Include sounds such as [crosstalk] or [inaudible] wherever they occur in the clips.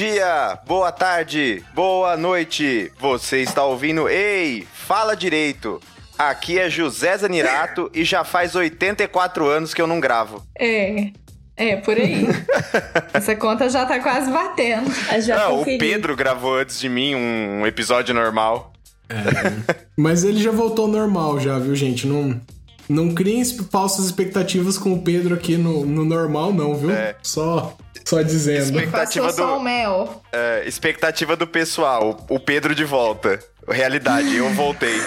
Bom dia, boa tarde, boa noite. Você está ouvindo Ei, fala direito. Aqui é José Zanirato e já faz 84 anos que eu não gravo. É. É, por aí. [laughs] Essa conta já tá quase batendo. Já ah, o Pedro gravou antes de mim um episódio normal. É, mas ele já voltou normal já, viu, gente? Não, não criem falsas expectativas com o Pedro aqui no, no normal, não, viu? É. Só, só dizendo. Expectativa do, só o mel. É, expectativa do pessoal. O Pedro de volta. Realidade, eu voltei.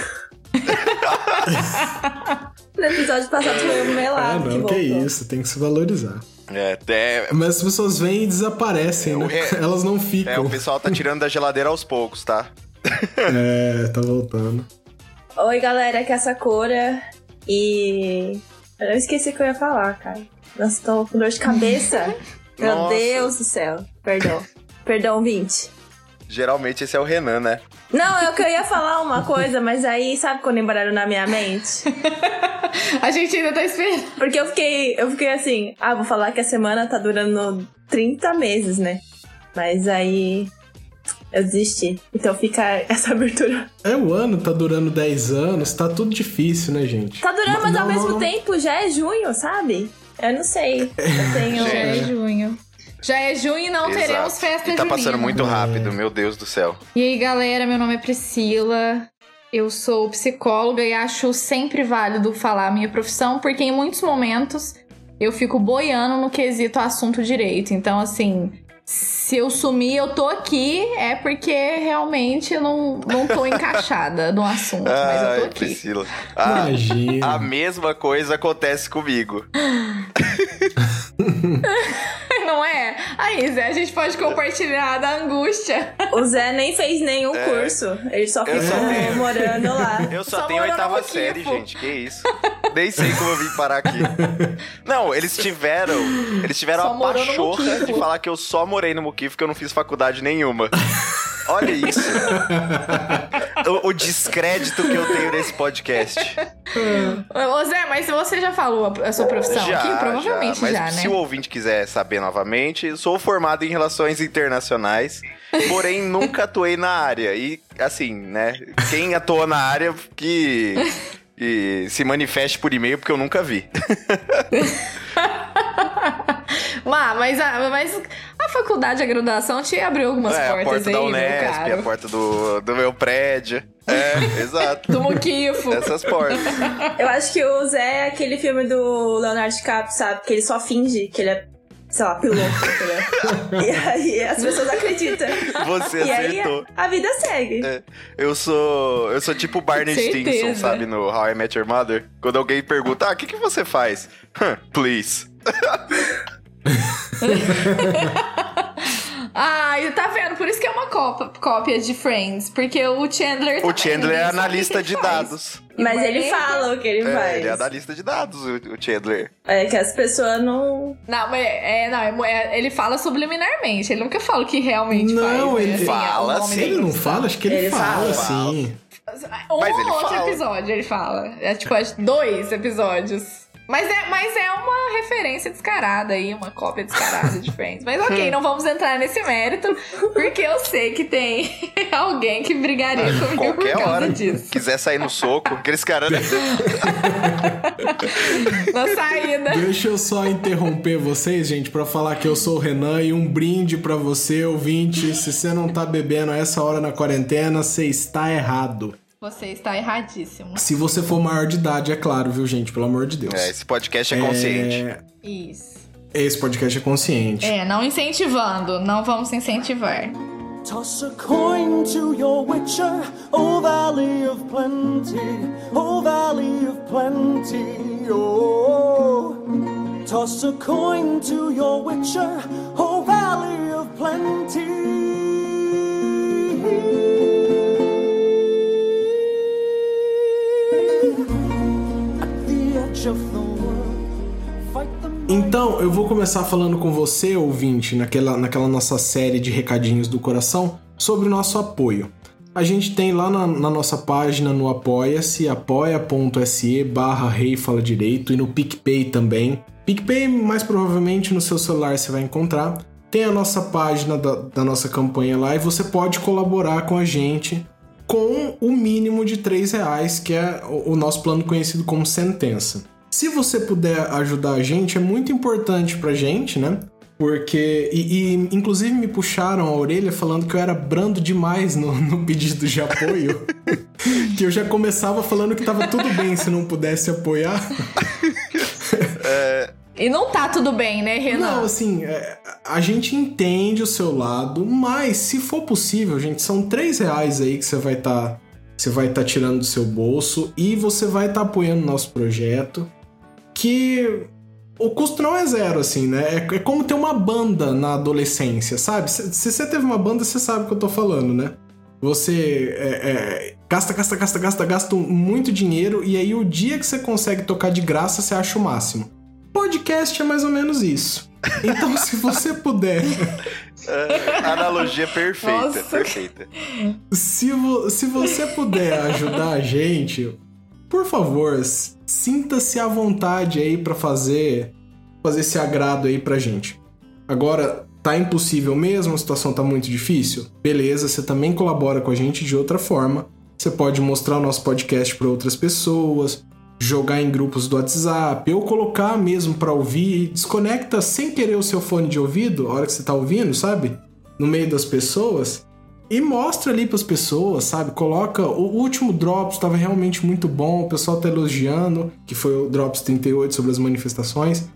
[laughs] no episódio passado foi o melado. Ah, não, que, que isso, tem que se valorizar. É, até... Mas as pessoas vêm e desaparecem, é, né? Re... [laughs] Elas não ficam. É, o pessoal tá tirando da geladeira aos poucos, tá? [laughs] é, tá voltando. Oi, galera, aqui é a Sakura. E. Eu esqueci o que eu ia falar, cara. Nossa, tô com dor de cabeça. Meu Nossa. Deus do céu. Perdão. Perdão, 20. Geralmente esse é o Renan, né? Não, é o que eu ia falar uma coisa, mas aí sabe quando lembraram na minha mente? [laughs] a gente ainda tá esperando. Porque eu fiquei, eu fiquei assim, ah, vou falar que a semana tá durando 30 meses, né? Mas aí eu desisti. Então fica essa [laughs] abertura. É, o ano tá durando 10 anos, tá tudo difícil, né, gente? Tá durando, mas, mas não, ao mesmo não, tempo já é junho, sabe? Eu não sei. Eu tenho. [laughs] já é junho. Já é junho e não Exato. teremos festa e tá passando muito rápido, meu Deus do céu. E aí, galera, meu nome é Priscila. Eu sou psicóloga e acho sempre válido falar a minha profissão, porque em muitos momentos eu fico boiando no quesito assunto direito. Então, assim, se eu sumir, eu tô aqui, é porque realmente eu não, não tô [laughs] encaixada no assunto, mas eu tô aqui. Priscila. [laughs] Ah, Imagina. A mesma coisa acontece comigo. Zé, a gente pode compartilhar da angústia. O Zé nem fez nenhum é. curso. Ele só ficou morando lá. [laughs] Eu só, só tenho oitava série, gente. Que isso? Nem sei como eu vim parar aqui. [laughs] Não, eles tiveram. Eles tiveram só a pachorra de falar que eu só morei no Muquifo, que eu não fiz faculdade nenhuma. [laughs] Olha isso. o, o, descrédito que eu tenho nesse podcast. Ô Zé, mas você já falou a sua profissão já, aqui? Provavelmente já, mas já, né? Se o ouvinte quiser saber novamente, sou formado em relações internacionais, porém nunca atuei na área. E, assim, né? Quem atuou na área que, que se manifeste por e-mail, porque eu nunca vi. [laughs] [laughs] mas, a, mas a faculdade, a graduação te abriu algumas é, portas a porta aí, da Unesp, a porta do, do meu prédio. É, [laughs] exato. Do Muquifo. Essas portas. Eu acho que o Zé é aquele filme do Leonardo DiCaprio, sabe? Que ele só finge que ele é sei lá, piloto, né? [laughs] e aí as pessoas acreditam. Você e acertou. Aí a vida segue. É, eu sou. Eu sou tipo Barney Stinson, sabe, no How I Met Your Mother. Quando alguém pergunta, ah, o que, que você faz? [laughs] Please. [laughs] Ai, tá vendo? Por isso que é uma cópia, cópia de Friends. Porque o Chandler. O Chandler é analista de dados. Mas ele fala o que ele é, faz. Ele é analista de dados, o, Chandler. É que as pessoas não. Não, mas é, não, é, ele fala subliminarmente. Ele nunca fala o que realmente não, faz. Não, né? ele assim, fala. Assim, ele não fala? Acho que ele, ele fala, fala, sim. Um ou outro fala. episódio ele fala. É tipo, dois episódios. Mas é, mas é uma referência descarada aí, uma cópia descarada de Friends. Mas ok, [laughs] não vamos entrar nesse mérito, porque eu sei que tem [laughs] alguém que brigaria comigo Qualquer por causa hora. disso. Quiser sair no soco, aqueles caras. [laughs] Na saída. Deixa eu só interromper vocês, gente, para falar que eu sou o Renan e um brinde para você, ouvinte. Se você não tá bebendo a essa hora na quarentena, você está errado. Você está erradíssimo. Se você for maior de idade, é claro, viu, gente? Pelo amor de Deus. É, esse podcast é consciente. É... Isso. Esse podcast é consciente. É, não incentivando. Não vamos incentivar. Toss a coin to your witcher, oh valley of plenty, oh valley of plenty, oh. Toss a coin to your witcher, oh valley of plenty. Então, eu vou começar falando com você, ouvinte, naquela, naquela nossa série de recadinhos do coração, sobre o nosso apoio. A gente tem lá na, na nossa página no Apoia-se, apoia.se barra Rei Fala Direito e no PicPay também. PicPay, mais provavelmente no seu celular você vai encontrar. tem a nossa página da, da nossa campanha lá e você pode colaborar com a gente com o mínimo de 3 reais, que é o nosso plano conhecido como sentença. Se você puder ajudar a gente, é muito importante pra gente, né? Porque. E, e, inclusive me puxaram a orelha falando que eu era brando demais no, no pedido de apoio. [laughs] que eu já começava falando que tava tudo bem se não pudesse apoiar. é... E não tá tudo bem, né, Renan? Não, assim, é, a gente entende o seu lado, mas se for possível, gente, são três reais aí que você vai estar. Tá, você vai estar tá tirando do seu bolso e você vai estar tá apoiando o nosso projeto. Que o custo não é zero, assim, né? É, é como ter uma banda na adolescência, sabe? Se, se, você teve uma banda, você sabe o que eu tô falando, né? Você é, é, gasta, gasta, gasta, gasta, gasta muito dinheiro e aí o dia que você consegue tocar de graça, você acha o máximo. Podcast é mais ou menos isso. Então, [laughs] se você puder. É, analogia perfeita, Nossa. perfeita. Se, vo se você puder ajudar a gente, por favor, sinta-se à vontade aí para fazer fazer esse agrado aí pra gente. Agora, tá impossível mesmo, a situação tá muito difícil? Beleza, você também colabora com a gente de outra forma. Você pode mostrar o nosso podcast para outras pessoas, jogar em grupos do WhatsApp, ou colocar mesmo para ouvir, desconecta sem querer o seu fone de ouvido, a hora que você tá ouvindo, sabe? No meio das pessoas. E mostra ali para as pessoas, sabe? Coloca. O último Drops estava realmente muito bom, o pessoal tá elogiando, que foi o Drops 38 sobre as manifestações.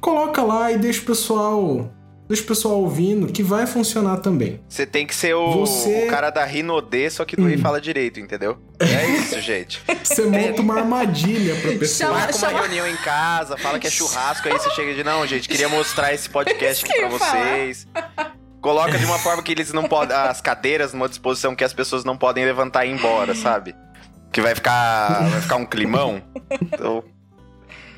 Coloca lá e deixa o pessoal. Deixa o pessoal ouvindo, que vai funcionar também. Você tem que ser o, Você... o cara da Rinodê, só que não hum. fala direito, entendeu? É isso, gente. [laughs] Você monta uma armadilha pra pessoa. Marca uma reunião em casa, fala que é churrasco, aí você chega de, não, gente, queria mostrar esse podcast aqui pra vocês. Falar. Coloca de uma forma que eles não podem. As cadeiras numa disposição que as pessoas não podem levantar e ir embora, sabe? Que vai ficar. Vai ficar um climão. Então.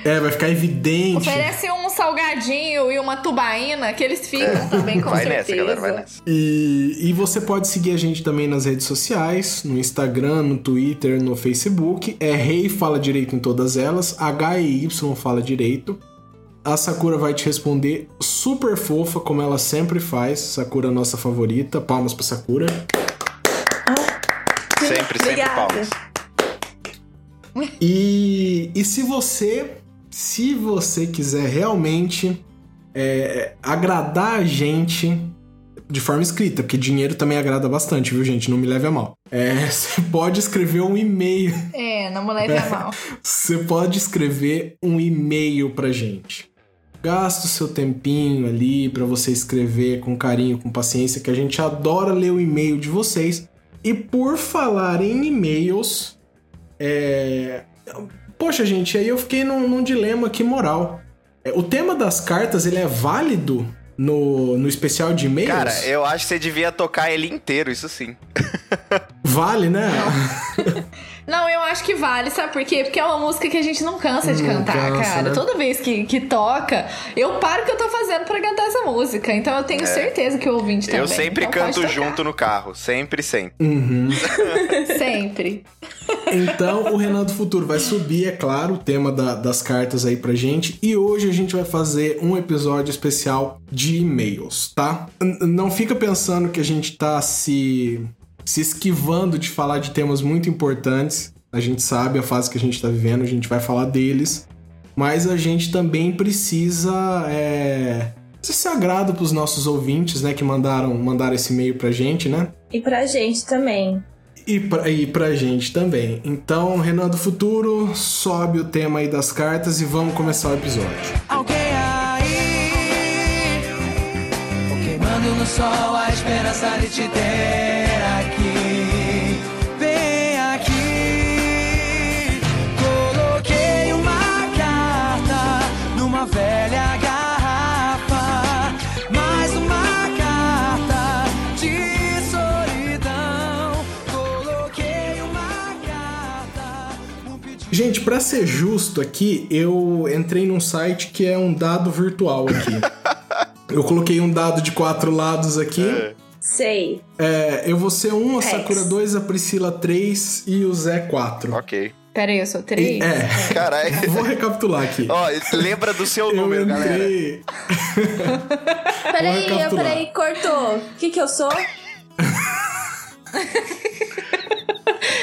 É, vai ficar evidente. Oferece um salgadinho e uma tubaína que eles ficam é. também, com vai certeza. Nessa, galera, vai nessa. E, e você pode seguir a gente também nas redes sociais, no Instagram, no Twitter, no Facebook. É Rei Fala Direito em todas elas, H-E-Y Fala Direito. A Sakura vai te responder super fofa, como ela sempre faz. Sakura, nossa favorita. Palmas pra Sakura. Ah, sempre, sempre palmas. E, e se você, se você quiser realmente é, agradar a gente de forma escrita, porque dinheiro também agrada bastante, viu, gente? Não me leve a mal. É, [laughs] você pode escrever um e-mail. É, não me leve a mal. Você pode escrever um e-mail pra gente. Gasta o seu tempinho ali para você escrever com carinho, com paciência, que a gente adora ler o e-mail de vocês. E por falar em e-mails, é... poxa gente, aí eu fiquei num, num dilema aqui moral. É, o tema das cartas ele é válido no, no especial de e-mails? Cara, eu acho que você devia tocar ele inteiro, isso sim. Vale, né? [laughs] Não, eu acho que vale, sabe por quê? Porque é uma música que a gente não cansa de não cantar, cansa, cara. Né? Toda vez que, que toca, eu paro o que eu tô fazendo para cantar essa música. Então eu tenho é. certeza que o ouvinte também. Eu sempre então canto junto no carro. Sempre, sempre. Uhum. [laughs] sempre. Então o Renan do Futuro vai subir, é claro, o tema da, das cartas aí pra gente. E hoje a gente vai fazer um episódio especial de e-mails, tá? N não fica pensando que a gente tá se se esquivando de falar de temas muito importantes. A gente sabe a fase que a gente está vivendo, a gente vai falar deles. Mas a gente também precisa, é, ser agrado para os nossos ouvintes, né? Que mandaram, mandaram esse e-mail pra gente, né? E pra gente também. E pra, e pra gente também. Então, Renan do Futuro, sobe o tema aí das cartas e vamos começar o episódio. Alguém aí, queimando no sol a esperança de te ter. Gente, para ser justo aqui, eu entrei num site que é um dado virtual aqui. [laughs] eu coloquei um dado de quatro lados aqui. É. Sei. É, eu vou ser um, a Sakura 2, a Priscila 3 e o Zé 4. Ok. Pera aí, eu sou 3? É. Caralho. [laughs] Vou recapitular aqui. Ó, lembra do seu número, eu entrei... galera. [laughs] Peraí, peraí, cortou. O que que eu sou?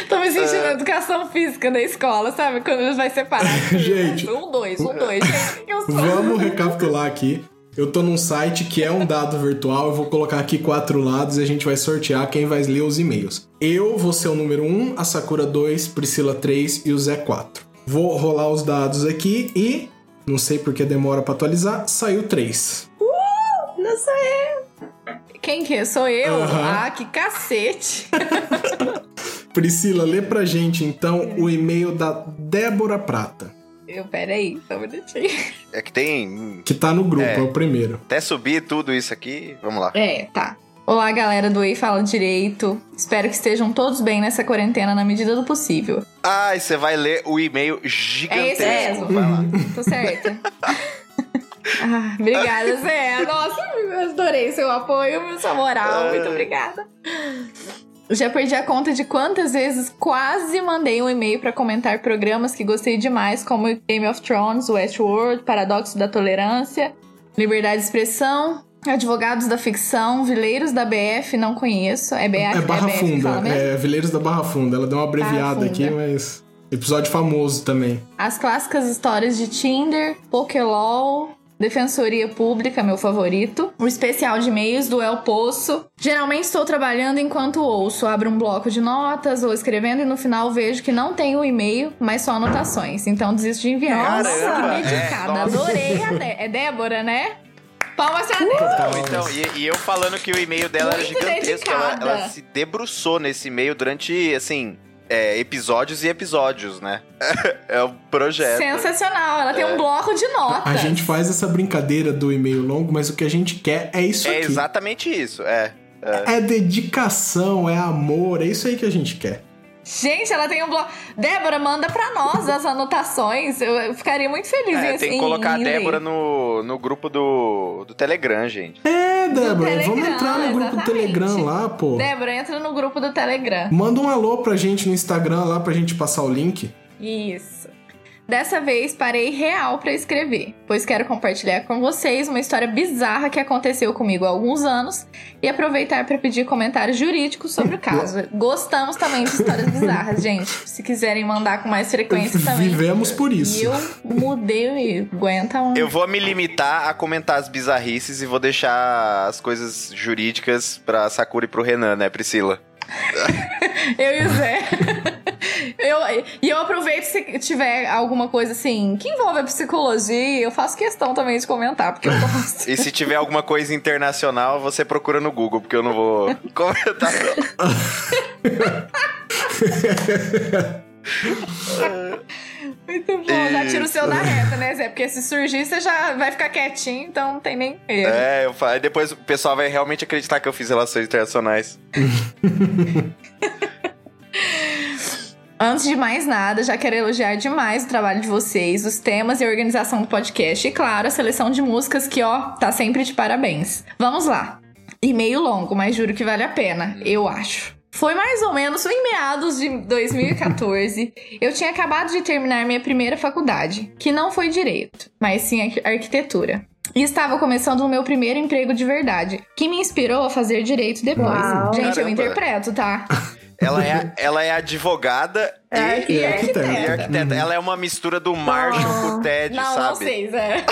Tô me sentindo na educação física da escola, sabe? Quando vai separar. [laughs] gente. Um, dois, um, dois. [laughs] Gente? Vamos recapitular aqui. Eu tô num site que é um dado virtual, eu vou colocar aqui quatro lados e a gente vai sortear quem vai ler os e-mails. Eu vou ser o número 1, um, a Sakura 2, Priscila 3 e o Zé 4. Vou rolar os dados aqui e, não sei porque demora pra atualizar, saiu 3. Uh, não sou eu. Quem que é? Sou eu? Uhum. Ah, que cacete. [laughs] Priscila, lê pra gente então o e-mail da Débora Prata. Eu, peraí, só um minutinho. É que tem. Que tá no grupo, é, É. o primeiro. Até subir tudo isso aqui. Vamos lá. É, tá. Olá, galera do Ei Fala Direito. Espero que estejam todos bem nessa quarentena na medida do possível. Ah, e você vai ler o e-mail É gigantesco. esse mesmo? Vai lá. Tô certa. [laughs] Ah, obrigada, Zé. Nossa, eu adorei seu apoio, sua moral. Muito obrigada. Já perdi a conta de quantas vezes quase mandei um e-mail pra comentar programas que gostei demais, como Game of Thrones, Westworld, Paradoxo da Tolerância, Liberdade de Expressão, Advogados da Ficção, Vileiros da BF, não conheço. É BF, É Barra BF que fala Funda, é Vileiros da Barra Funda. Ela deu uma abreviada aqui, mas. Episódio famoso também. As clássicas histórias de Tinder, Pokélol, Defensoria Pública, meu favorito. O especial de e-mails do El Poço. Geralmente estou trabalhando enquanto ouço. Abro um bloco de notas ou escrevendo e no final vejo que não tem o e-mail, mas só anotações. Então desisto de enviar. Caramba, que é, dedicada. nossa. Adorei a Dé- É Débora, né? Palmas pra Débora. Então, então, e, e eu falando que o e-mail dela era Muito gigantesco. Ela, ela se debruçou nesse e-mail durante, assim, é, episódios e episódios, né? [laughs] é um projeto. Sensacional. Ela tem um bloco de notas. A gente faz essa brincadeira do e-mail longo, mas o que a gente quer é isso É aqui. exatamente isso, é. É dedicação, é amor, é isso aí que a gente quer. Gente, ela tem um bloco. Débora, manda pra nós as anotações. Eu ficaria muito feliz É, em tem que colocar a. Débora no, no grupo do, do Telegram, gente. É, Débora, Telegram, vamos entrar no grupo do exatamente. Telegram lá, pô. Débora, entra no grupo do Telegram. Manda um alô pra gente no Instagram lá pra gente passar o link. Isso. Dessa vez parei real pra escrever, pois quero compartilhar com vocês uma história bizarra que aconteceu comigo há alguns anos e aproveitar pra pedir comentários jurídicos sobre o caso. Gostamos também de histórias bizarras, gente. Se quiserem mandar com mais frequência também. Vivemos por isso. E eu mudei e aguenta um. Eu vou me limitar a comentar as bizarrices e vou deixar as coisas jurídicas pra Sakura e pro Renan, né, Priscila? [laughs] Eu e o Zé. Eu, e eu aproveito se tiver alguma coisa assim que envolve a psicologia, eu faço questão também de comentar, porque eu gosto. [laughs] E se tiver alguma coisa internacional, você procura no Google, porque eu não vou [laughs] comentar. [laughs] Muito bom, já tira o seu da reta, né, Zé? Porque se surgir, você já vai ficar quietinho, então não tem nem erro. É, eu falo, depois o pessoal vai realmente acreditar que eu fiz relações internacionais. Antes de mais nada, já quero elogiar demais o trabalho de vocês, os temas e a organização do podcast. E claro, a seleção de músicas que, ó, tá sempre de parabéns. Vamos lá. E meio longo, mas juro que vale a pena, eu acho. Foi mais ou menos em meados de 2014. [laughs] eu tinha acabado de terminar minha primeira faculdade, que não foi direito, mas sim arqu- arquitetura. E estava começando o meu primeiro emprego de verdade, que me inspirou a fazer direito depois. Uau. Gente, eu Caramba. interpreto, tá? [laughs] Ela é, ela é advogada É, e, E arquiteta. e arquiteta. Ela é uma mistura do Marshall com o Ted, Não, sabe? não sei, Zé.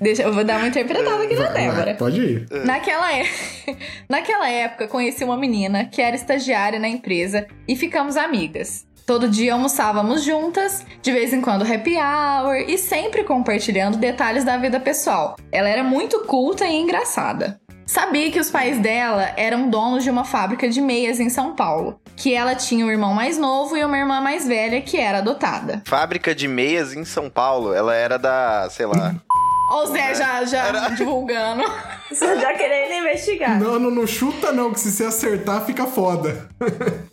Deixa, eu vou dar uma interpretada aqui na Vai, Débora. pode ir. Naquela, é... [laughs] Naquela época, conheci uma menina que era estagiária na empresa e ficamos amigas. Todo dia almoçávamos juntas, de vez em quando happy hour e sempre compartilhando detalhes da vida pessoal. Ela era muito culta e engraçada. Sabia que os pais dela eram donos de uma fábrica de meias em São Paulo, que ela tinha um irmão mais novo e uma irmã mais velha que era adotada. Fábrica de meias em São Paulo. Ela era da, sei lá. Ó, o Zé já, já [laughs] divulgando. Você já querendo investigar. Não, não, não chuta não, que se você acertar fica foda.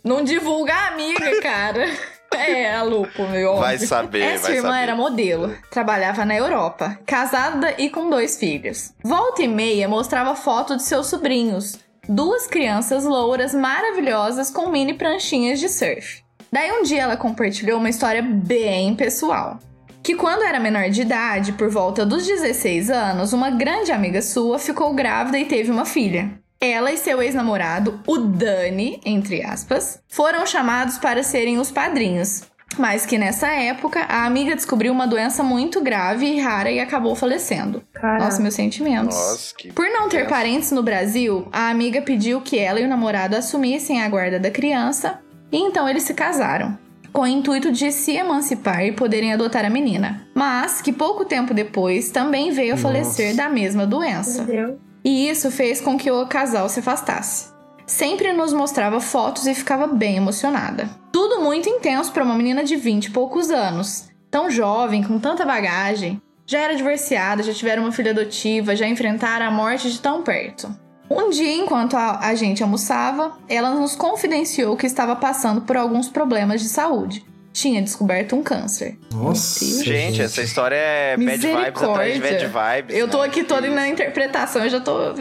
Não divulga a amiga, cara. [laughs] É, a Lupo, meu. Vai óbvio. saber, Essa vai irmã saber. era modelo, trabalhava na Europa, casada e com dois filhos. Volta e meia mostrava foto de seus sobrinhos, duas crianças louras maravilhosas com mini pranchinhas de surf. Daí um dia ela compartilhou uma história bem pessoal. que quando era menor de idade, por volta dos 16 anos, uma grande amiga sua ficou grávida e teve uma filha. Ela e seu ex-namorado, o Dani, entre aspas, foram chamados para serem os padrinhos. Mas que nessa época a amiga descobriu uma doença muito grave e rara e acabou falecendo. Caraca. Nossa, meus sentimentos. Nossa, que Por não ter tenso. parentes no Brasil, a amiga pediu que ela e o namorado assumissem a guarda da criança e então eles se casaram, com o intuito de se emancipar e poderem adotar a menina. Mas que pouco tempo depois também veio a falecer da mesma doença. Entendeu? E isso fez com que o casal se afastasse. Sempre nos mostrava fotos e ficava bem emocionada. Tudo muito intenso para uma menina de 20 e poucos anos. Tão jovem, com tanta bagagem. Já era divorciada, já tiveram uma filha adotiva, já enfrentaram a morte de tão perto. Um dia, enquanto a, gente almoçava, ela nos confidenciou que estava passando por alguns problemas de saúde. Tinha descoberto um câncer. Nossa. Gente, essa história é bad vibes atrás de bad vibes. Eu tô né? aqui toda na interpretação, eu já tô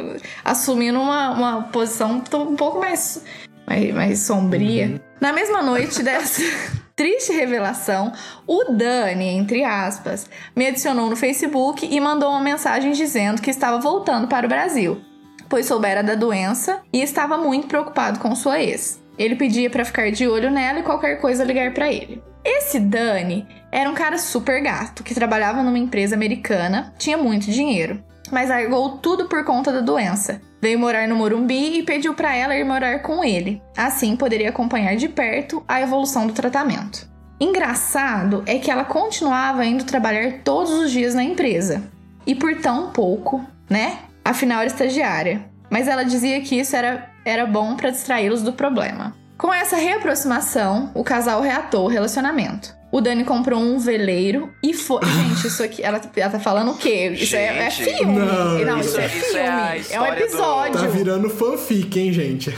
assumindo uma, uma posição tô um pouco mais, mais, mais sombria. Uhum. Na mesma noite dessa [laughs] triste revelação, o Dani, entre aspas, me adicionou no Facebook e mandou uma mensagem dizendo que estava voltando para o Brasil, pois soubera da doença e estava muito preocupado com sua ex. Ele pedia para ficar de olho nela e qualquer coisa ligar para ele. Esse Dani era um cara super gato que trabalhava numa empresa americana, tinha muito dinheiro, mas largou tudo por conta da doença. Veio morar no Morumbi e pediu para ela ir morar com ele. Assim poderia acompanhar de perto a evolução do tratamento. Engraçado é que ela continuava indo trabalhar todos os dias na empresa. E por tão pouco, né? Afinal era estagiária. Mas ela dizia que isso era, era bom para distraí-los do problema. Com essa reaproximação, o casal reatou o relacionamento. O Dani comprou um veleiro e foi. [laughs] Gente, isso aqui. Ela, ela tá falando o quê? Isso é, é Gente, filme. não, isso, isso- é isso filme. é a É, um história do- episódio. Tá virando fanfic, hein, gente?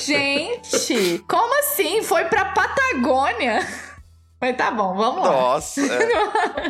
Gente, como assim? Foi pra Patagônia? Mas tá bom, vamos lá. Nossa. é.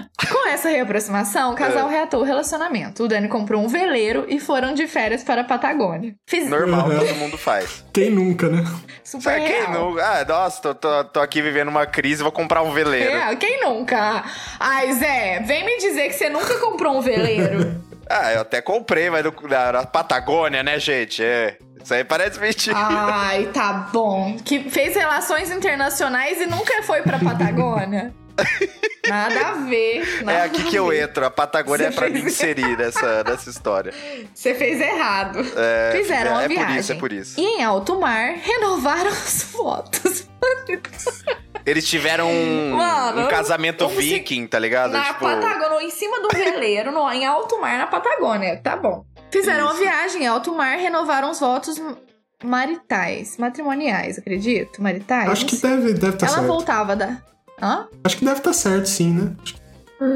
[laughs] Com essa reaproximação, o casal reatou o relacionamento. O Dani comprou um veleiro e foram de férias para a Patagônia. Fiz Normal, Uhum. todo mundo faz. Quem nunca, né? super Ah, quem real. não? Ah, nossa, tô, tô, tô aqui vivendo uma crise, vou comprar um veleiro. Real, quem nunca? Ai, Zé, vem me dizer que você nunca comprou um veleiro. [laughs] Ah, eu até comprei, mas na Patagônia, né, gente? É. Isso aí parece mentira. Ai, tá bom. Que fez relações internacionais e nunca foi pra Patagônia? [laughs] Nada a ver. Nada é aqui que eu entro. A Patagônia é Você pra fez- me inserir nessa, [laughs] nessa história. Você fez errado. É, Fizeram uma é viagem. por isso, é por isso. E em alto mar, renovaram as fotos. [laughs] Eles tiveram um, Mano, um casamento viking, tá ligado? Na tipo, Patagônia, em cima do veleiro, no, em alto mar, na Patagônia. Tá bom. Fizeram uma Isso. viagem em alto mar, renovaram os votos maritais, matrimoniais, acredito? Maritais? Acho que deve estar tá Ela certo. voltava da. Hã? Acho que deve estar certo, sim, né? Acho que-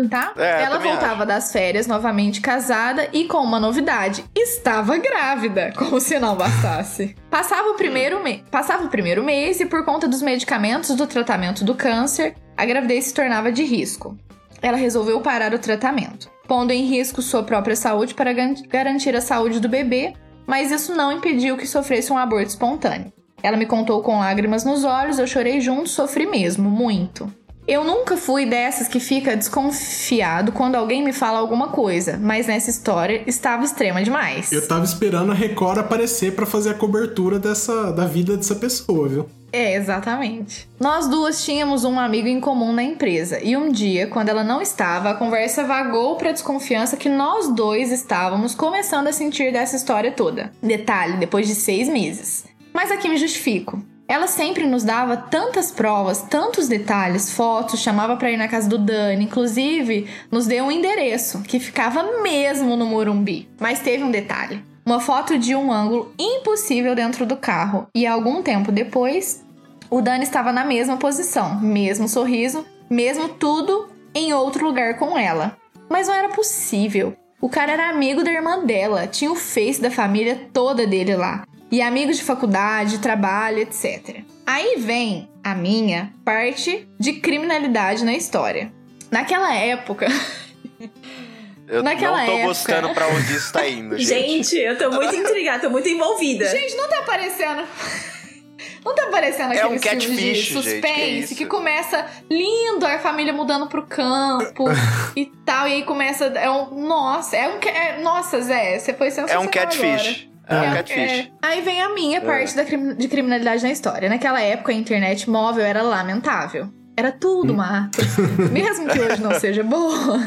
Tá? É, Ela voltava das férias novamente casada e com uma novidade: estava grávida, [laughs] como se não bastasse. Passava o primeiro, me... Passava o primeiro mês e, por conta dos medicamentos do tratamento do câncer, a gravidez se tornava de risco. Ela resolveu parar o tratamento, pondo em risco sua própria saúde para garantir a saúde do bebê, mas isso não impediu que sofresse um aborto espontâneo. Ela me contou com lágrimas nos olhos, eu chorei junto, sofri mesmo, muito. Eu nunca fui dessas que fica desconfiado quando alguém me fala alguma coisa, mas nessa história estava extrema demais. Eu tava esperando a Record aparecer pra fazer a cobertura dessa, da vida dessa pessoa, viu? É, exatamente. Nós duas tínhamos um amigo em comum na empresa, e um dia, quando ela não estava, a conversa vagou pra desconfiança que nós dois estávamos começando a sentir dessa história toda. Detalhe, depois de seis meses. Mas aqui me justifico. Ela sempre nos dava tantas provas, tantos detalhes, fotos, chamava pra ir na casa do Dani, inclusive nos deu um endereço que ficava mesmo no Morumbi. Mas teve um detalhe. Uma foto de um ângulo impossível dentro do carro. E algum tempo depois, o Dani estava na mesma posição, mesmo sorriso, mesmo tudo em outro lugar com ela. Mas não era possível. O cara era amigo da irmã dela, tinha o face da família toda dele lá. E amigos de faculdade, trabalho, etc. Aí vem a minha parte de criminalidade na história. Naquela época, [laughs] Eu Naquela não tô época. gostando pra onde isso tá [laughs] indo, gente. Gente, eu tô muito intrigada, tô muito envolvida. Gente, não tá aparecendo. [laughs] Não tá parecendo É um aqueles filmes de catfish, gente, que é suspense que, começa lindo, a família mudando pro campo [laughs] e tal, e aí começa. É um, nossa, é um. É, nossa, Zé, você foi É sensacional um catfish. É um agora. catfish. É. Aí vem a minha parte da crim- de criminalidade na história. Naquela época, a internet móvel era lamentável. Era tudo mato. Mesmo que hoje não seja boa.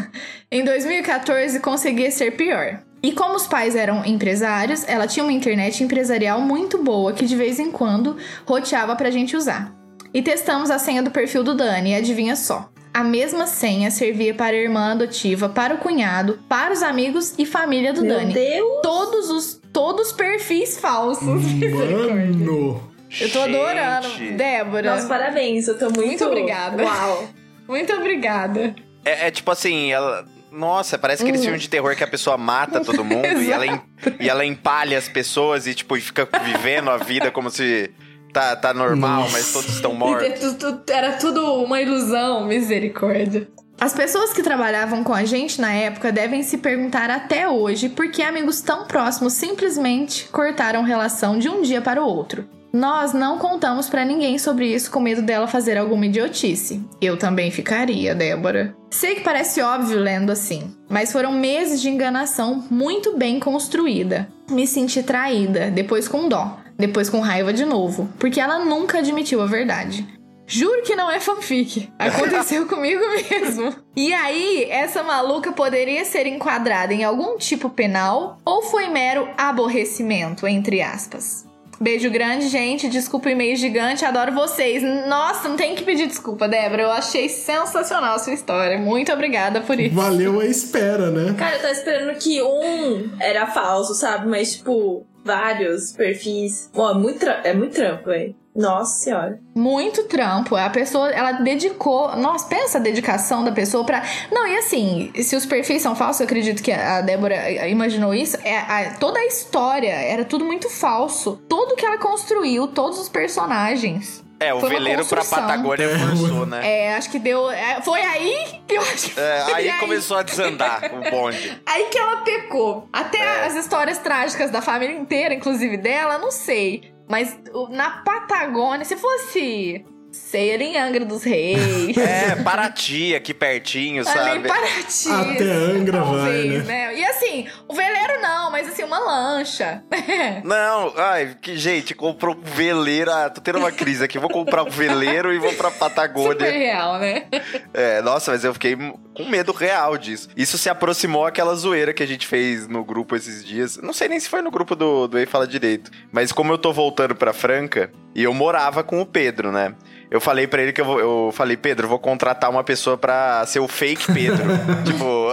Em 2014, conseguia ser pior. E como os pais eram empresários, ela tinha uma internet empresarial muito boa que de vez em quando roteava pra gente usar. E testamos a senha do perfil do Dani, e adivinha só. A mesma senha servia para a irmã adotiva, para o cunhado, para os amigos e família do Meu Dani. Deus! Todos os todos perfis falsos. [laughs] Mano. Eu tô adorando. Gente. Débora, Nossa, parabéns, eu tô muito... Muito obrigada. Uau! muito obrigada. É, é tipo assim, ela. Nossa, parece aquele Uhum. filme de terror que a pessoa mata todo [laughs] mundo e, ela em- e ela empalha as pessoas e, tipo, fica vivendo a vida como se tá, tá normal, Nossa. mas todos estão E mortos. [laughs] tu- tu- Era tudo uma ilusão, misericórdia. As pessoas que trabalhavam com a gente na época devem se perguntar até hoje por que amigos tão próximos simplesmente cortaram relação de um dia para o outro. Nós não contamos pra ninguém sobre isso com medo dela fazer alguma idiotice. Eu também ficaria, Débora. Sei que parece óbvio lendo assim, mas foram meses de enganação muito bem construída. Me senti traída, depois com dó, depois com raiva de novo, porque ela nunca admitiu a verdade. Juro que não é fanfic. Aconteceu [laughs] comigo mesmo. E aí, essa maluca poderia ser enquadrada em algum tipo penal ou foi mero aborrecimento, entre aspas. Beijo grande, gente. Desculpa o e-mail gigante. Adoro vocês. Nossa, não tem que pedir desculpa, Débora. Eu achei sensacional a sua história. Muito obrigada por isso. Valeu a espera, né? Cara, eu tava esperando que um era falso, sabe? Mas, tipo, vários perfis. Bom, é muito, tra- é muito trampo, velho. Nossa senhora. Muito trampo. A pessoa, ela dedicou. Nossa, pensa a dedicação da pessoa pra. Não, e assim, se os perfis são falsos, eu acredito que a Débora imaginou isso. É, a- toda a história era tudo muito falso. Tudo que ela construiu, todos os personagens. É, o veleiro pra. Patagônia É, forçou, né? É, acho que deu. é, foi aí que eu acho que. É, foi aí começou a desandar o bonde. [laughs] Aí que ela pecou. Até É. as histórias trágicas da família inteira, inclusive dela, não sei. Mas na Patagônia, se fosse. Sei, era em Angra dos Reis. É, Paraty, aqui pertinho, Ali sabe? em Paraty. Até Angra talvez, vai, né? E assim, o veleiro não, mas assim, uma lancha. [laughs] Não, ai, que gente, comprou um veleiro. Ah, tô tendo uma crise aqui. Vou comprar um veleiro e vou pra Super Patagônia. real, né? É, nossa, mas eu fiquei com medo real disso. Isso se aproximou aquela zoeira que a gente fez no grupo esses dias. Não sei nem se foi no grupo do, do Ei Fala Direito. Mas como eu tô voltando pra Franca, e eu morava com o Pedro, né? Eu falei pra ele que eu, vou, eu falei, Pedro, eu vou contratar uma pessoa pra ser o fake Pedro. [laughs] tipo.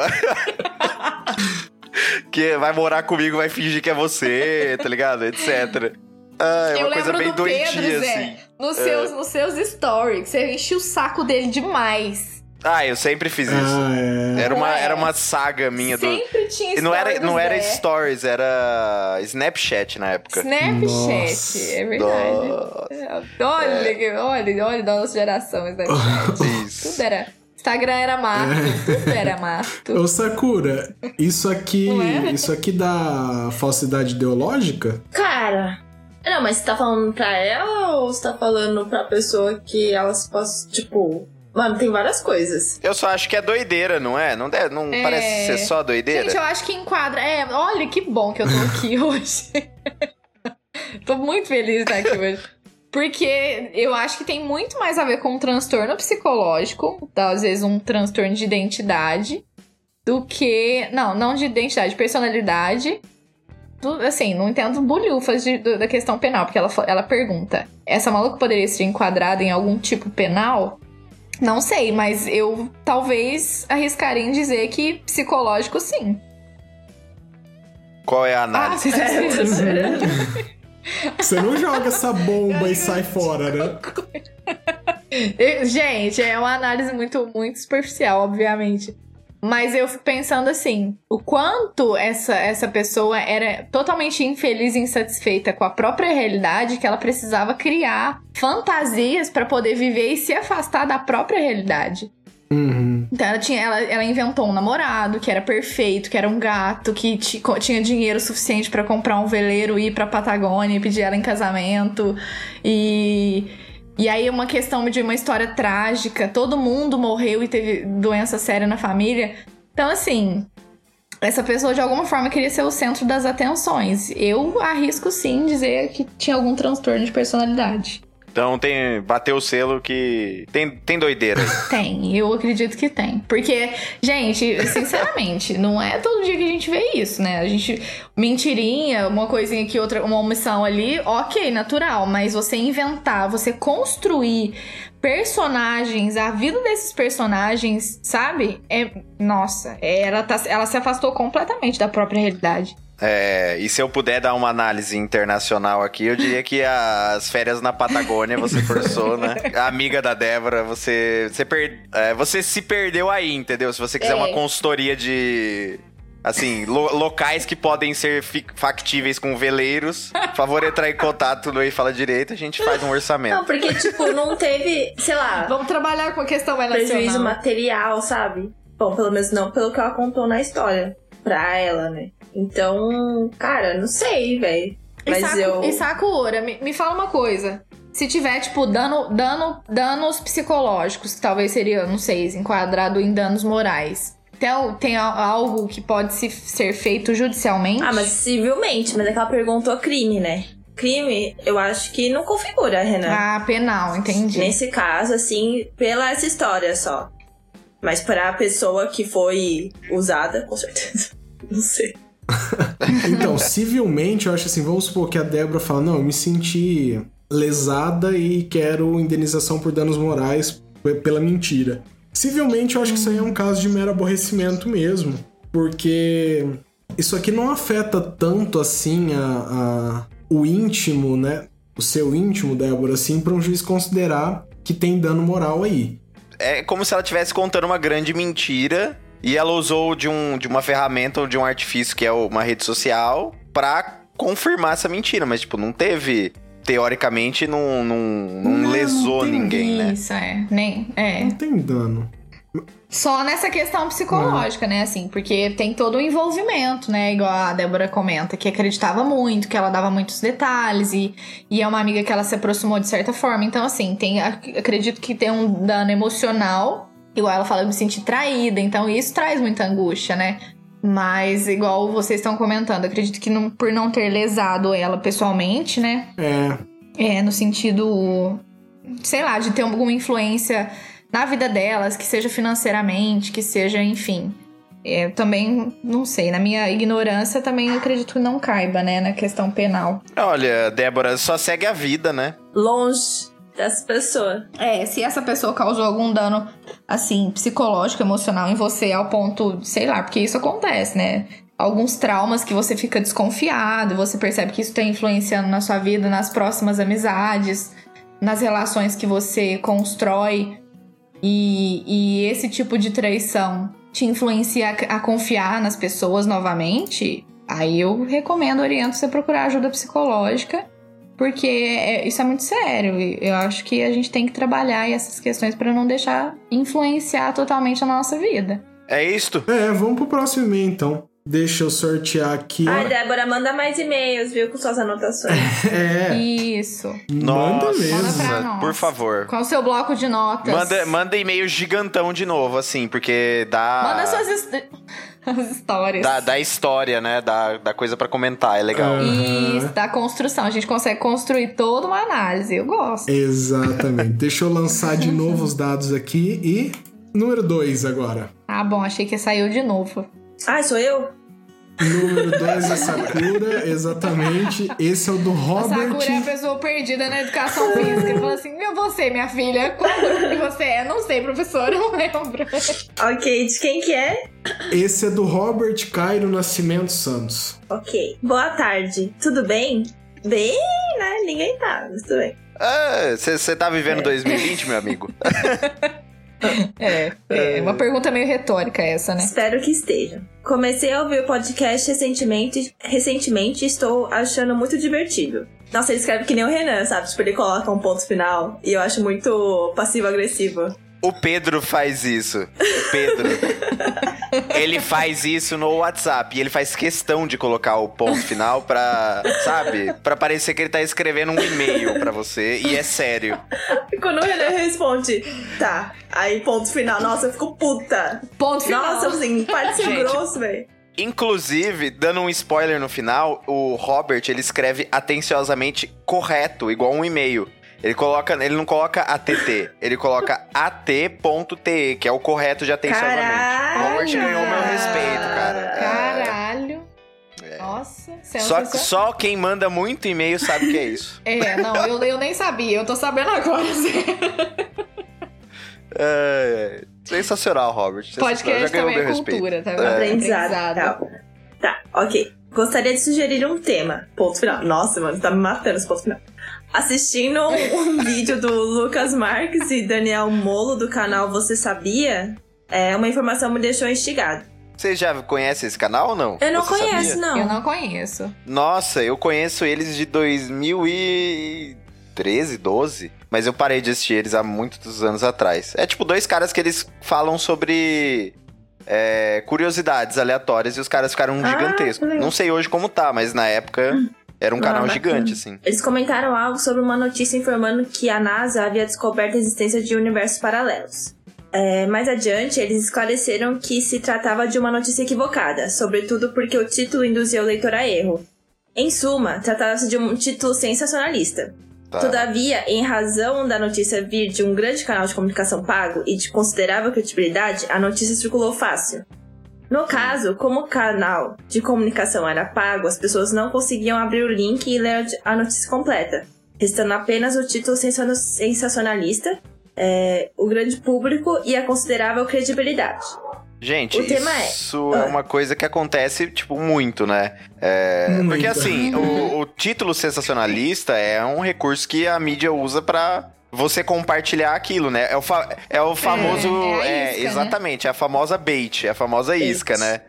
[laughs] que vai morar comigo, vai fingir que é você, tá ligado? Etc. Ah, é eu uma coisa lembro bem do doentia, Pedro, assim. Zé, nos, seus, nos seus stories. Você encheu o saco dele demais. Ah, eu sempre fiz isso. Ah, é. Era uma, era uma saga minha do. Sempre tinha E não era, não era Zé. stories, era Snapchat na época. Snapchat, Nossa. é verdade. Nossa. Olha, que- olha, olha da nossa geração, Snapchat. [laughs] Isso. tudo era. Instagram era mato, tudo era mato. Ô Sakura, isso aqui, é? isso aqui dá falsidade ideológica? Cara. Não, mas você tá falando pra ela ou você tá falando pra pessoa que elas possam, tipo. Mano, tem várias coisas. Eu só acho que é doideira, não é? Não, deve, não É. parece ser só doideira? Gente, eu acho que enquadra. É, olha que bom que eu tô aqui [laughs] hoje. [laughs] tô muito feliz de estar aqui hoje. Porque eu acho que tem muito mais a ver com um transtorno psicológico, tá? às vezes um transtorno de identidade, do que. Não, não de identidade, de personalidade. Do- assim, não entendo bolhufas de- do- da questão penal, porque ela, ela pergunta: essa maluca poderia ser enquadrada em algum tipo penal? Não sei, mas eu talvez arriscaria em dizer que psicológico sim. Qual é a Ah, análise? vocês É, tô [laughs] esperando. Você não joga essa bomba e sai fora, né? [laughs] Gente, é uma análise muito, muito superficial, obviamente. Mas eu fico pensando assim, o quanto essa, essa pessoa era totalmente infeliz e insatisfeita com a própria realidade que ela precisava criar fantasias pra poder viver e se afastar da própria realidade. Uhum. Então ela, tinha, ela, ela inventou um namorado que era perfeito, que era um gato, que tinha dinheiro suficiente para comprar um veleiro e ir pra Patagônia e pedir ela em casamento. E. E aí, uma questão de uma história trágica, todo mundo morreu e teve doença séria na família. Então, assim, essa pessoa de alguma forma queria ser o centro das atenções. Eu arrisco sim dizer que tinha algum transtorno de personalidade. Então tem. Bateu o selo que. Tem, tem doideira. [laughs] Tem, eu acredito que tem. Porque, gente, sinceramente, não é todo dia que a gente vê isso, né? A gente. Mentirinha, uma coisinha aqui, outra, uma omissão ali, ok, natural. Mas você inventar, você construir personagens, a vida desses personagens, sabe? É. Nossa, ela, tá, ela se afastou completamente da própria realidade. É, e se eu puder dar uma análise internacional aqui, eu diria que as férias na Patagônia você forçou, né? A amiga da Débora, você, você, per, é, você se perdeu aí, entendeu? Se você quiser é. uma consultoria de assim, lo locais que podem ser factíveis com veleiros. Por favor, entrar em contato no E Fala Direito, a gente faz um orçamento. Não, porque, tipo, não teve, sei lá. Vamos trabalhar com a questão mais Prejuízo material, sabe? Bom, pelo menos não pelo que ela contou na história. Pra ela, né? Então, cara, não sei, velho. Mas eu. E Sakura, me, me fala uma coisa. Se tiver, tipo, dano, dano, danos psicológicos, que talvez seria, não sei, enquadrado em danos morais. Tem, tem algo que pode se, ser feito judicialmente? Ah, mas civilmente. Mas é que ela perguntou crime, né? Crime, eu acho que não configura, Renan. Ah, penal, entendi. Nesse caso, assim, pela essa história só. Mas para a pessoa que foi usada, com certeza. [laughs] Não sei. [laughs] então, civilmente, eu acho assim, vamos supor que a Débora fala, não, eu me senti lesada e quero indenização por danos morais pela mentira. Civilmente, eu acho que isso aí é um caso de mero aborrecimento mesmo, porque isso aqui não afeta tanto assim a, a o íntimo, né? O seu íntimo, Débora, assim, para um juiz considerar que tem dano moral aí. É como se ela estivesse contando uma grande mentira e ela usou de, um, de uma ferramenta ou de um artifício que é uma rede social pra confirmar essa mentira. Mas, tipo, não teve. Teoricamente, não, não, não, não lesou não ninguém, né? Isso, é. Nem, é. Não tem dano. Só nessa questão psicológica, né? Assim, porque tem todo o envolvimento, né? Igual a Débora comenta, que acreditava muito, que ela dava muitos detalhes e, e é uma amiga que ela se aproximou de certa forma. Então, assim, tem, acredito que tem um dano emocional Igual ela fala, eu me senti traída, então isso traz muita angústia, né? Mas, igual vocês estão comentando, acredito que não, por não ter lesado ela pessoalmente, né? É. É, no sentido, sei lá, de ter alguma influência na vida delas, que seja financeiramente, que seja, enfim. Eu também não sei, na minha ignorância também acredito que não caiba, né, na questão penal. Olha, Débora, só segue a vida, né? Longe dessa pessoa. É, se essa pessoa causou algum dano, assim, psicológico, emocional em você, ao ponto, sei lá, porque isso acontece, né? Alguns traumas que você fica desconfiado, você percebe que isso está influenciando na sua vida, nas próximas amizades, nas relações que você constrói. E, e esse tipo de traição te influencia a, a confiar nas pessoas novamente, aí eu recomendo, oriento você procurar ajuda psicológica porque é, isso é muito sério. E eu acho que a gente tem que trabalhar essas questões para não deixar influenciar totalmente a nossa vida. É isto? É, vamos pro próximo e-mail então. Deixa eu sortear aqui. Ai, Débora, manda mais e-mails, viu? Com suas anotações. [laughs] é. Isso. Nossa, manda mesmo. Manda por favor. Qual o seu bloco de notas? Manda, manda e-mail gigantão de novo, assim, porque dá. Manda suas [laughs] as histórias. Da, da história, né? Da, da coisa para comentar, é legal. Uhum. Isso, da construção. A gente consegue construir toda uma análise. Eu gosto. Exatamente. Deixa eu lançar de novo os dados aqui e. Número 2 agora. Ah, bom, achei que saiu de novo. Ah, sou eu? Número 2 é Sakura, exatamente. Esse é o do Robert. A Sakura é a pessoa perdida na educação física. Ele fala assim: Meu, você, minha filha, qual grupo que você é? Não sei, professora, não lembro. Ok, de quem que é? Esse é do Robert Cairo Nascimento Santos. Ok. Boa tarde. Tudo bem? Bem, né? Ninguém tá, mas tudo bem. Você ah, tá vivendo é. 2020, meu amigo? [laughs] É, é, uma pergunta meio retórica essa, né? Espero que esteja. Comecei a ouvir o podcast recentemente, recentemente e estou achando muito divertido. Nossa, ele escreve que nem o Renan, sabe? Tipo, ele coloca um ponto final e eu acho muito passivo-agressivo. O Pedro faz isso. O Pedro. ele faz isso no WhatsApp. E ele faz questão de colocar o ponto final pra, sabe? Pra parecer que ele tá escrevendo um e-mail pra você. E é sério. Quando ele responde, tá. Aí, ponto final. Nossa, eu fico puta. Ponto final. Nossa, assim, pode ser Gente, grosso, velho. Inclusive, dando um spoiler no final, o Robert ele escreve atenciosamente correto, igual um e-mail. Ele coloca, ele não coloca ATT, ele coloca at.te, que é o correto de atenciosamente. Caralho. Robert ganhou meu respeito, cara. Caralho. É. Nossa, só, só quem manda muito e-mail sabe o que é isso. É, não, eu, eu nem sabia, eu tô sabendo agora. [laughs] é, sensacional, Robert. Podcast já também é cultura, respeito. tá? É. Aprendizado. Tá. tá, ok. Gostaria de sugerir um tema. Ponto final. Nossa, mano, tá me matando esse ponto final assistindo um, [laughs] vídeo do Lucas Marques e Daniel Molo do canal Você Sabia, é, uma informação me deixou instigado. Você já conhece esse canal ou não? Eu não Você conheço, sabia? não. Eu não conheço. Nossa, eu conheço eles de 2013, 12. Mas eu parei de assistir eles há muitos anos atrás. É tipo dois caras que eles falam sobre é, curiosidades aleatórias e os caras ficaram ah, gigantescos. Não sei hoje como tá, mas na época hum. Era um ah, canal gigante, assim. Eles comentaram algo sobre uma notícia informando que a NASA havia descoberto a existência de universos paralelos. É, mais adiante, eles esclareceram que se tratava de uma notícia equivocada, sobretudo porque o título induzia o leitor a erro. Em suma, tratava-se de um título sensacionalista. Tá. Todavia, em razão da notícia vir de um grande canal de comunicação pago e de considerável credibilidade, a notícia circulou fácil. No caso, como o canal de comunicação era pago, as pessoas não conseguiam abrir o link e ler a notícia completa, restando apenas o título sensacionalista, é, o grande público e a considerável credibilidade. Gente, o tema é- isso é... é uma coisa que acontece, tipo, muito, né? É, porque, assim, o, o, título sensacionalista é um recurso que a mídia usa para você compartilhar aquilo, né? É o, fa é o famoso. É, é, é isca, né? exatamente, né? é a famosa bait, é a famosa bait. isca, né?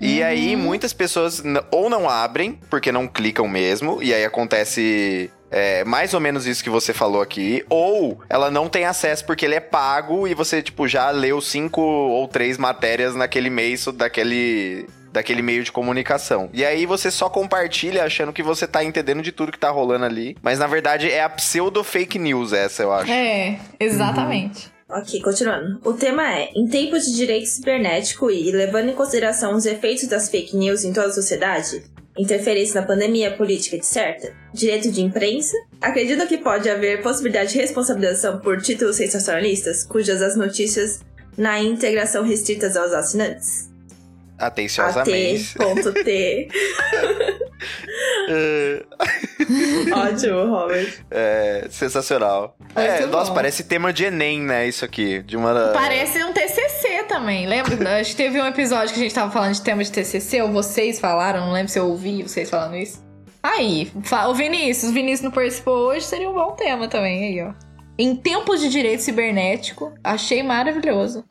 E uhum. aí muitas pessoas ou não abrem, porque não clicam mesmo, e aí acontece é, mais ou menos isso que você falou aqui, ou ela não tem acesso porque ele é pago e você, tipo, já leu cinco ou três matérias naquele mês daquele daquele meio de comunicação. E aí você só compartilha achando que você tá entendendo de tudo que tá rolando ali. Mas na verdade é a pseudo fake news essa, eu acho. É, exatamente. Uhum. Ok, continuando. O tema é: em tempos de direito cibernético e levando em consideração os efeitos das fake news em toda a sociedade, interferência na pandemia, política, etc., direito de imprensa, acredito que pode haver possibilidade de responsabilização por títulos sensacionalistas, cujas as notícias na integração restritas aos assinantes. Atenciosamente. At.t. [laughs] É. Ótimo, Robert. É, sensacional. é, nossa, parece tema de Enem, né? Isso aqui. De uma... Parece um TCC também. Lembra? [laughs] Acho que teve um episódio que a gente tava falando de tema de TCC, ou vocês falaram, não lembro se eu ouvi vocês falando isso. Aí, o Vinícius. O Vinícius não participou hoje, seria um bom tema também. Aí, ó. Em tempos de direito cibernético, achei maravilhoso.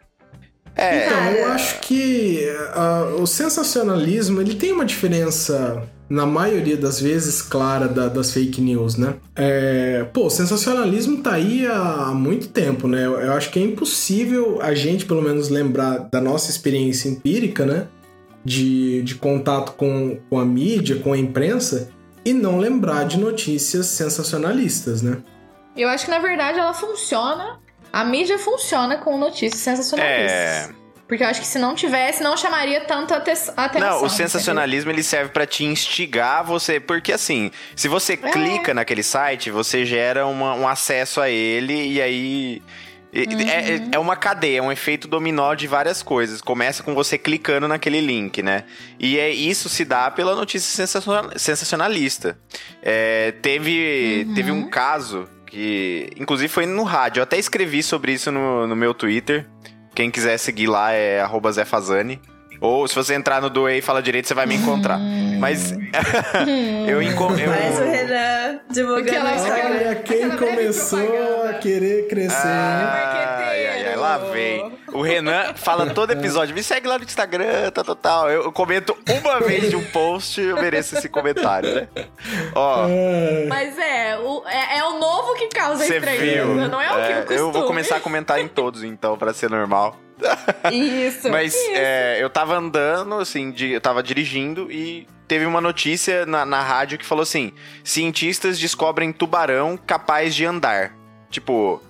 É, então, eu acho que uh, o sensacionalismo ele tem uma diferença na maioria das vezes clara da, das fake news, né? É, pô, o sensacionalismo tá aí há muito tempo, né? Eu, eu, acho que é impossível a gente, pelo menos, lembrar da nossa experiência empírica, né? De, de contato com, com a mídia, com a imprensa, e não lembrar de notícias sensacionalistas, né? Eu acho que, na verdade, ela funciona a mídia funciona com notícias sensacionalistas. É. Porque eu acho que se não tivesse, não chamaria tanta atenção. Não, o sensacionalismo entendeu? ele serve para te instigar você. Porque assim, se você é. clica naquele site, você gera uma, um acesso a ele e aí. Uhum. É, é uma cadeia, é um efeito dominó de várias coisas. Começa com você clicando naquele link, né? E é, isso se dá pela notícia sensacionalista. É, teve, uhum. teve um caso que inclusive foi no rádio. Eu até escrevi sobre isso no, no meu Twitter. Quem quiser seguir lá é @zefazani. Ou se você entrar no Doei e fala direito, você vai me encontrar. Hum. Mas [laughs] eu encontro. Parece o Renan divulgando Olha quem começou a querer crescer. Ah, lá vem. O Renan fala todo episódio, me segue lá no Instagram, tal, tal, tal. Eu, comento uma vez de um post, eu mereço esse comentário, né? Ó. Mas é, o, é, é o novo que causa estranheza, viu? não é o que É, o costume. Eu vou começar a comentar em todos, então, pra ser normal. Isso. Mas isso. é, eu tava andando, assim, de- eu tava dirigindo e teve uma notícia na, na rádio que falou assim: cientistas descobrem tubarão capaz de andar. Tipo.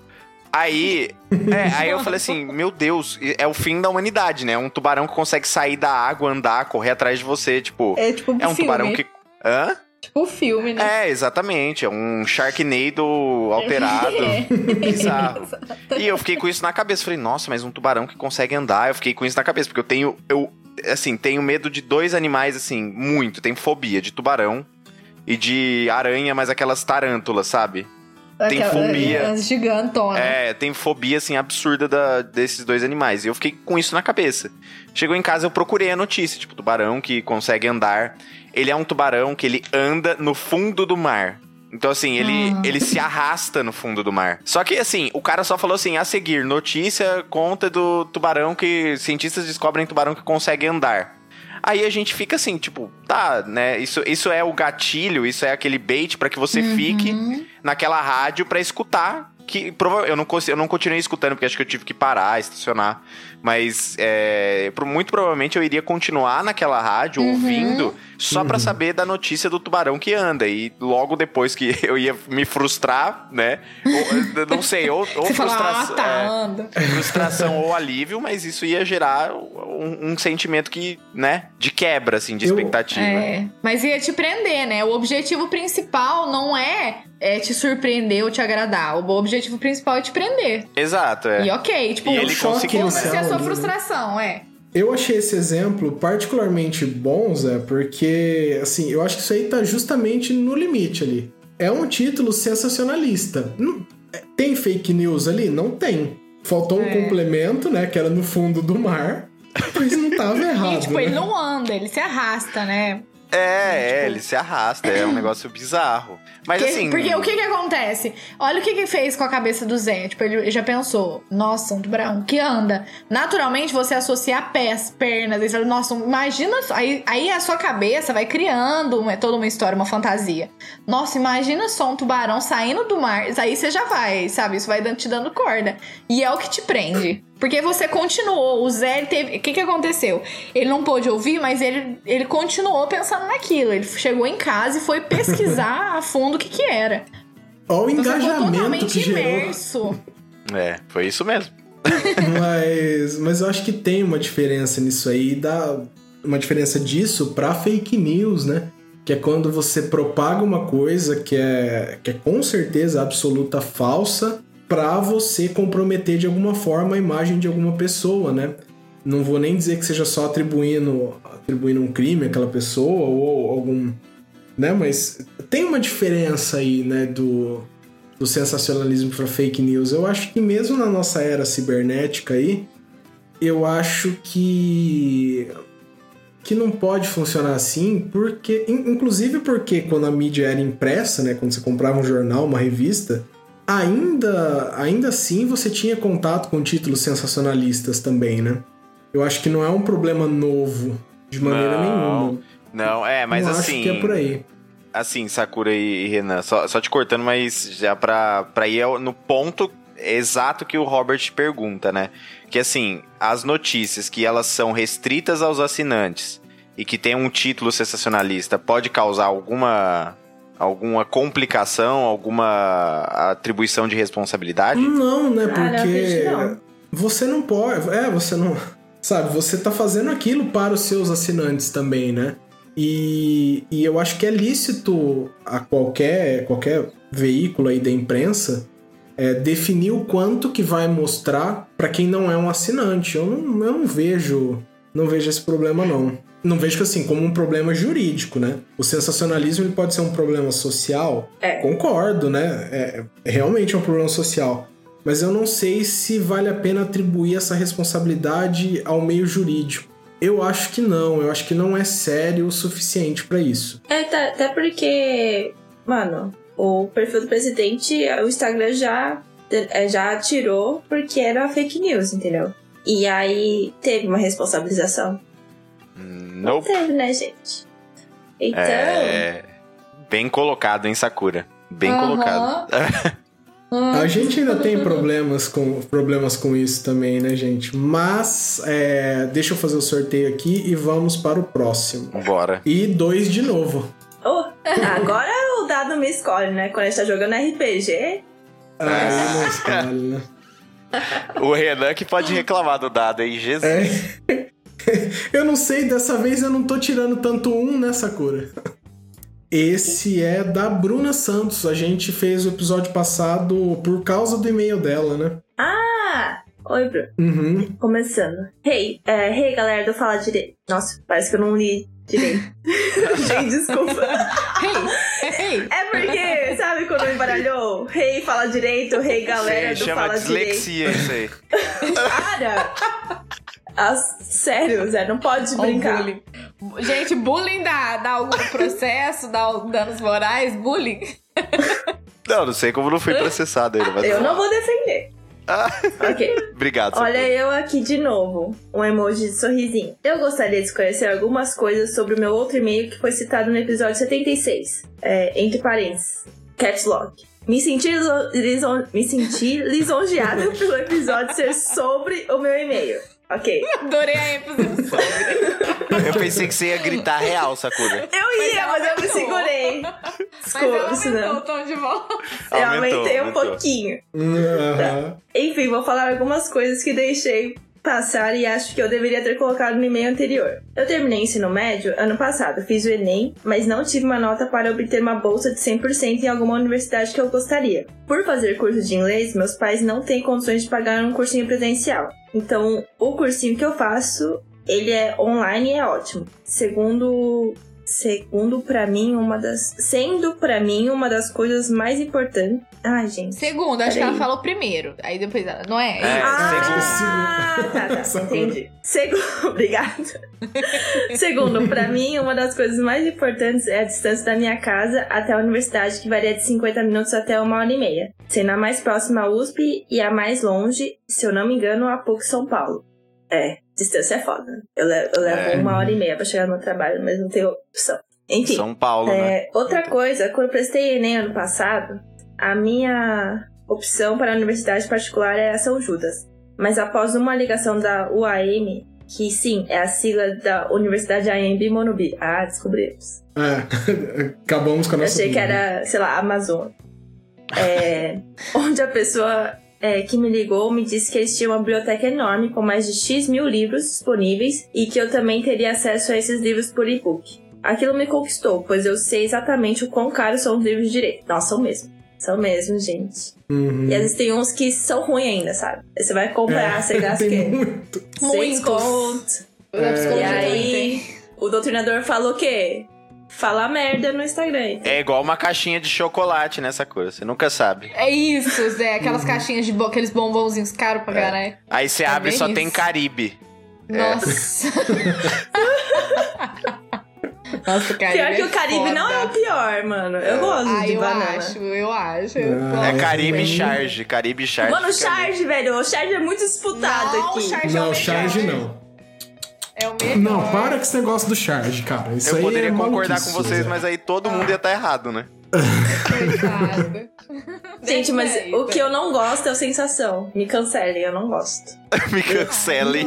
Aí, [laughs] é, aí eu falei assim, meu Deus, é o fim da humanidade, né? Um tubarão que consegue sair da água, andar, correr atrás de você, tipo, É tipo é um filme. tubarão que Hã? Tipo filme, né? É, exatamente, é um Sharknado alterado, [laughs] bizarro. E eu fiquei com isso na cabeça. Falei, nossa, mas um tubarão que consegue andar. Eu fiquei com isso na cabeça, porque eu tenho. Eu, assim, tenho medo de dois animais, assim, muito. Tenho fobia de tubarão e de aranha, mas aquelas tarântulas, sabe? Tem fobia. As gigantonas. É, tem fobia, assim, absurda da- desses dois animais. E eu fiquei com isso na cabeça. Chegou em casa, eu procurei a notícia, tipo, tubarão que consegue andar. Ele é um tubarão que ele anda no fundo do mar. Então, assim, ele, Ah. ele se arrasta no fundo do mar. Só que, assim, o cara só falou assim, a seguir, notícia conta do tubarão que... Cientistas descobrem tubarão que consegue andar. Aí a gente fica assim, tipo, tá, né? Isso, isso é o gatilho, isso é aquele bait pra que você Uhum. fique naquela rádio pra escutar. Que eu não, eu não continuei escutando, porque acho que eu tive que parar, estacionar. Mas é, pro- muito provavelmente eu iria continuar naquela rádio, Uhum. ouvindo, só pra saber da notícia do tubarão que anda. E logo depois que [laughs] eu ia me frustrar, né? Ou, não sei, ou, ou Você fala, ah, frustração. tá, é, frustração ou alívio, mas isso ia gerar um, um sentimento que, né, de quebra, assim, de Eu- expectativa. É, mas ia te prender, né? O objetivo principal não é, é te surpreender ou te agradar. O objetivo principal é te prender. Exato, é. E ok, tipo, E ele choque conseguiu, né? Sua né? frustração, é. Eu achei esse exemplo particularmente bom, Zé, porque, assim, eu acho que isso aí tá justamente no limite ali. É um título sensacionalista. É, tem fake news ali? Não tem. Faltou um É. complemento, né, que era no fundo do mar, mas não tava [laughs] errado, E, tipo, né? ele não anda, ele se arrasta, né? É, é, ele se arrasta, é um negócio bizarro. Mas Porque, assim. porque o que que acontece? Olha o que que fez com a cabeça do Zé. Tipo, ele já pensou, nossa, um tubarão que anda. Naturalmente, você associa pés, pernas. Aí você fala, nossa, imagina... Aí, aí a sua cabeça vai criando uma, toda uma história, uma fantasia. Nossa, imagina só um tubarão saindo do mar. Aí você já vai, sabe? Isso vai te dando corda. E é o que te prende. Porque você continuou. O Zé ele teve... O que que aconteceu? Ele não pôde ouvir, mas ele, ele continuou pensando naquilo. Ele chegou em casa e foi pesquisar [laughs] a fundo o que que era. Olha o Então você ficou engajamento totalmente que gerou. imerso. É, foi isso mesmo. [laughs] Mas, mas eu acho que tem uma diferença nisso aí, dá uma diferença disso pra fake news, né? Que é quando você propaga uma coisa que é, que é com certeza absoluta falsa pra você comprometer de alguma forma a imagem de alguma pessoa, né? Não vou nem dizer que seja só atribuindo, atribuindo um crime àquela pessoa ou algum. né? Mas tem uma diferença aí, né? Do, do sensacionalismo para fake news. Eu acho que mesmo na nossa era cibernética aí, eu acho que que não pode funcionar assim, porque in- inclusive porque quando a mídia era impressa, né, quando você comprava um jornal, uma revista, ainda ainda assim você tinha contato com títulos sensacionalistas também, né? Eu acho que não é um problema novo de maneira Não, nenhuma. Não, é, mas não assim. acho que é por aí. Assim, Sakura e Renan, só, só te cortando, mas já pra, pra ir no ponto exato que o Robert pergunta, né? Que assim, as notícias que elas são restritas aos assinantes e que tem um título sensacionalista pode causar alguma alguma complicação, alguma atribuição de responsabilidade? Não, né? Porque não. você não pode. É, você não. [laughs] Sabe, você tá fazendo aquilo para os seus assinantes também, né? E, e eu acho que é lícito a qualquer, qualquer veículo aí da imprensa é, definir o quanto que vai mostrar para quem não é um assinante. Eu não, eu não vejo. Não vejo esse problema, não. Não vejo que assim, como um problema jurídico, né? O sensacionalismo ele pode ser um problema social. É. Concordo, né? É, é realmente um problema social. Mas eu não sei se vale a pena atribuir essa responsabilidade ao meio jurídico. Eu acho que não, eu acho que não é sério o suficiente para isso. É, tá- até porque, mano, o perfil do presidente, o Instagram já é, já tirou porque era fake news, entendeu? E aí teve uma responsabilização? Não nope. teve, né, gente? Então. É... Bem colocado, hein, Sakura? Bem colocado. A gente ainda tem problemas com, problemas com isso também, né, gente? Mas é, deixa eu fazer o sorteio aqui e vamos para o próximo. Bora. E dois de novo. Oh, agora o dado me escolhe, né? Quando a gente tá jogando RPG. Ah, não escolhe, né? [laughs] O Renan que pode reclamar do dado aí, Jesus. É. [laughs] Eu não sei, dessa vez eu não tô tirando tanto um nessa cura. Esse é da Bruna Santos. A gente fez o episódio passado por causa do e-mail dela, né? Ah! Oi, Bruno. Uhum. Começando. Hey, é, hey, galera do Fala Direito. Nossa, parece que eu não li direito. [laughs] Gente, desculpa. hey, hey. É porque, sabe quando embaralhou? Hey, fala direito, hey, galera Sei, do chama Fala dislexia Direito. isso aí. [laughs] Para! Ah, sério, Zé, não pode brincar. Bullying. Gente, bullying dá, dá algum [laughs] processo, dá danos morais, bullying. [laughs] Não, não sei como não fui processado ainda. Mas Eu não vou defender. Ah. Ok. [laughs] Obrigado. Olha eu aqui de novo, um emoji de sorrisinho. Eu gostaria de esclarecer algumas coisas sobre o meu outro e-mail que foi citado no episódio 76, é, entre parênteses, caps lock. Me senti, liso- lison- me senti lisonjeada pelo episódio ser sobre o meu e-mail. Ok. Adorei a ênfase no [laughs] sobre. Eu pensei que você ia gritar real, Sakura. Eu ia, ela mas, eu me segurei. Mas ela Desculpa, aumentou senão. o tom de voz. Eu Aumentou, aumentei um aumentou. pouquinho. Aham. Enfim, vou falar algumas coisas que deixei passar e acho que eu deveria ter colocado no e-mail anterior. Eu terminei ensino médio ano passado, fiz o Enem, mas não tive uma nota para obter uma bolsa de 100% em alguma universidade que eu gostaria. Por fazer curso de inglês, meus pais não têm condições de pagar um cursinho presencial. Então, o cursinho que eu faço, ele é online e é ótimo. Segundo segundo para mim uma das sendo para mim uma das coisas mais importantes. Ai, gente. Segundo, acho que ela falou primeiro. Aí depois ela. Não é? É, Ah, tá, tá, Sakura. entendi. Segundo, [laughs] obrigada. Segundo, pra mim, uma das coisas mais importantes é a distância da minha casa até a universidade, que varia de 50 minutos até uma hora e meia. Sendo a mais próxima a USP e a mais longe, se eu não me engano, a PUC São Paulo. É, distância é foda. Eu levo, eu levo É. uma hora e meia pra chegar no meu trabalho, mas não tenho opção. Enfim. São Paulo, né? É, outra coisa, quando eu prestei Enem ano passado, a minha opção para a universidade particular era São Judas. Mas após uma ligação da UAM, que sim, é a sigla da Universidade AMB Monubi. Ah, descobrimos. É, [laughs] acabamos com a Eu nossa. achei que dúvida. era, sei lá, Amazon. É, [laughs] onde a pessoa é, que me ligou me disse que eles tinham uma biblioteca enorme com mais de X mil livros disponíveis e que eu também teria acesso a esses livros por e-book. Aquilo me conquistou, pois eu sei exatamente o quão caros são os livros de direito. Nossa, são mesmo. São mesmo, gente. Uhum. E às vezes tem uns que são ruins ainda, sabe? Aí você vai comprar, você gasta [laughs] quê? muito. Seis Muitos. conto. Psicologia E aí, o doutrinador falou o quê? Fala merda no Instagram. É igual uma caixinha de chocolate nessa coisa, você nunca sabe. É isso, Zé. Aquelas caixinhas de bo... aqueles bombonzinhos caros pra caralho. Aí você É abre e só isso. tem Caribe. Nossa. [laughs] [laughs] Nossa, o Caribe. Pior que é o Caribe não é o pior, mano. Eu gosto Ah, de eu banana. acho, eu acho. Ah, É É, Caribe bem- Charge. Caribe Charge. Mano, o. Charge, velho. O Charge é muito disputado Não, aqui. o Charge é o Não, melhor. charge não. É o melhor. Não, para com esse negócio do charge, cara. Isso Eu aí poderia é concordar com vocês, mas aí todo mundo ia estar errado, né? Coitado. [laughs] Gente, mas o que eu não gosto é o sensação. Me cancelem, eu não gosto. [laughs] Me cancelem.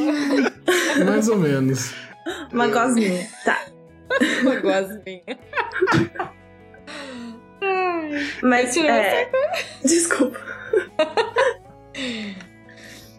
Mais ou menos. Uma gosminha. Tá. [laughs] Uma gosminha. Mas, é... Desculpa.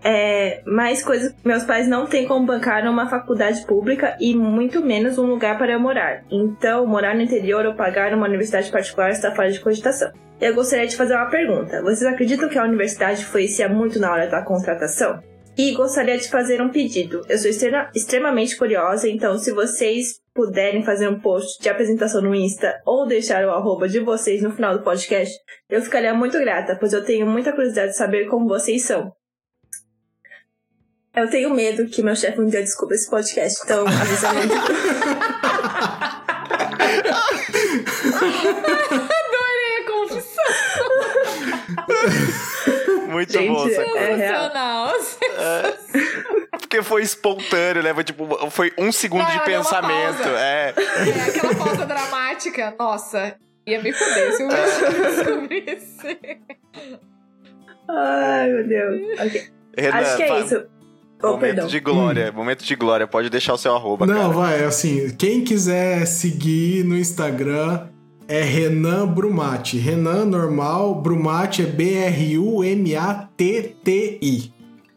É, mais coisas meus pais não têm como bancar uma faculdade pública e muito menos um lugar para eu morar. Então, morar no interior ou pagar uma universidade particular está fora de cogitação. Eu gostaria de fazer uma pergunta. Vocês acreditam que a universidade influencia muito na hora da contratação? E gostaria de fazer um pedido. Eu sou extrema- extremamente curiosa, então se vocês puderem fazer um post de apresentação no Insta ou deixar o arroba de vocês no final do podcast, eu ficaria muito grata, pois eu tenho muita curiosidade de saber como vocês são. Eu tenho medo que meu chefe um dia descubra esse podcast, então [laughs] avisamento. Adorei a confissão. [laughs] muito Gente, bom essa é coisa. real. Sensacional. Porque foi espontâneo, né? Foi tipo, foi um segundo Não, de uma pensamento. É. É, aquela pausa dramática. Nossa, ia me fuder se eu descobrisse. Ai, meu Deus. Ok. Renan, Acho que é isso. Oh, Momento perdão. de glória, momento de glória. Pode deixar o seu arroba, Não, cara. vai, assim, quem quiser seguir no Instagram é Renan Brumati. Renan normal, Brumati é B-R-U-M-A-T-T-I.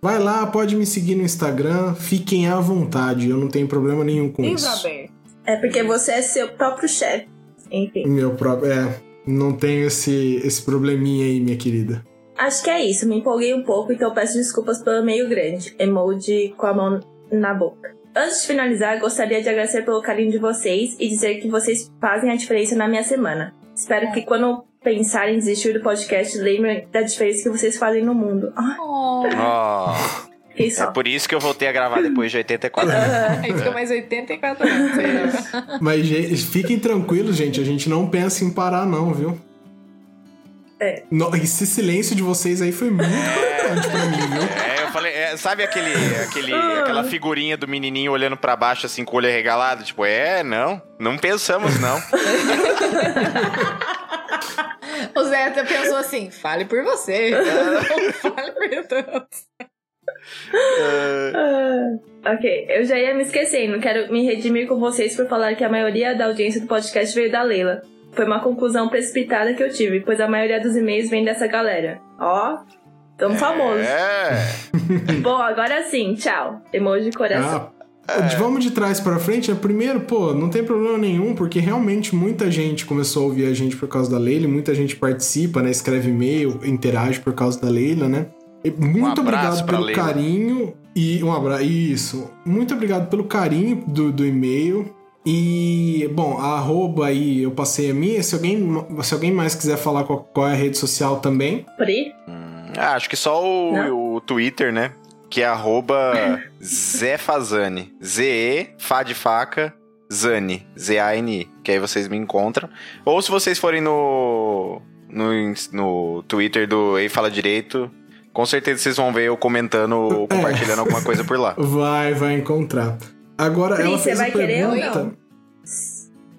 Vai lá, pode me seguir no Instagram, fiquem à vontade, eu não tenho problema nenhum com Livro isso. aberto. É porque você é seu próprio chefe. Enfim. Meu próprio, é, não tenho esse, esse probleminha aí, minha querida. Acho que é isso. Me empolguei um pouco, então peço desculpas pelo meio grande. Emoji com a mão na boca. Antes de finalizar, gostaria de agradecer pelo carinho de vocês e dizer que vocês fazem a diferença na minha semana. Espero que quando pensarem em desistir do podcast, lembrem da diferença que vocês fazem no mundo. Ah, Oh. Fiquei é por isso que eu voltei a gravar depois de 84 anos. [laughs] Aí fica mais 84 anos. Mas gente, fiquem tranquilos, gente, a gente não pensa em parar não, viu? É. No- esse silêncio de vocês aí foi muito importante pra mim, viu? É, eu falei, é, sabe aquele, aquele, aquela figurinha do menininho olhando pra baixo assim com o olho regalado? Tipo, é, não, não pensamos não. [laughs] O Zé até pensou assim: fale por você. Não [laughs] fale por todos. Ah, ok, eu já ia me esquecendo. Quero me redimir com vocês por falar que a maioria da audiência do podcast veio da Leila. Foi uma conclusão precipitada que eu tive, pois a maioria dos e-mails vem dessa galera. Ó, tamo famoso. É. [laughs] Bom, agora sim, tchau. Emoji de coração. Ah, de- vamos de trás pra frente. né? Primeiro, pô, não tem problema nenhum, porque realmente muita gente começou a ouvir a gente por causa da Leila, muita gente participa, né? Escreve e-mail, interage por causa da Leila, né? E muito Um obrigado pelo Leila. carinho e um abraço. Isso. Muito obrigado pelo carinho do, do e-mail. E, bom, a arroba aí eu passei a minha. Se alguém, se alguém mais quiser falar qual, qual é a rede social também, Pri? Ah, acho que só o, o Twitter, né? Que é arroba [laughs] Zé Fazani. Z-E, Fá de faca, Zani. Z-A-N-I. Que aí vocês me encontram. Ou se vocês forem no, no, no Twitter do Ei Fala Direito, com certeza vocês vão ver eu comentando ou compartilhando alguma coisa por lá. [laughs] vai, vai encontrar. Agora, Pri, ela você fez vai a querer ou pergunta... não?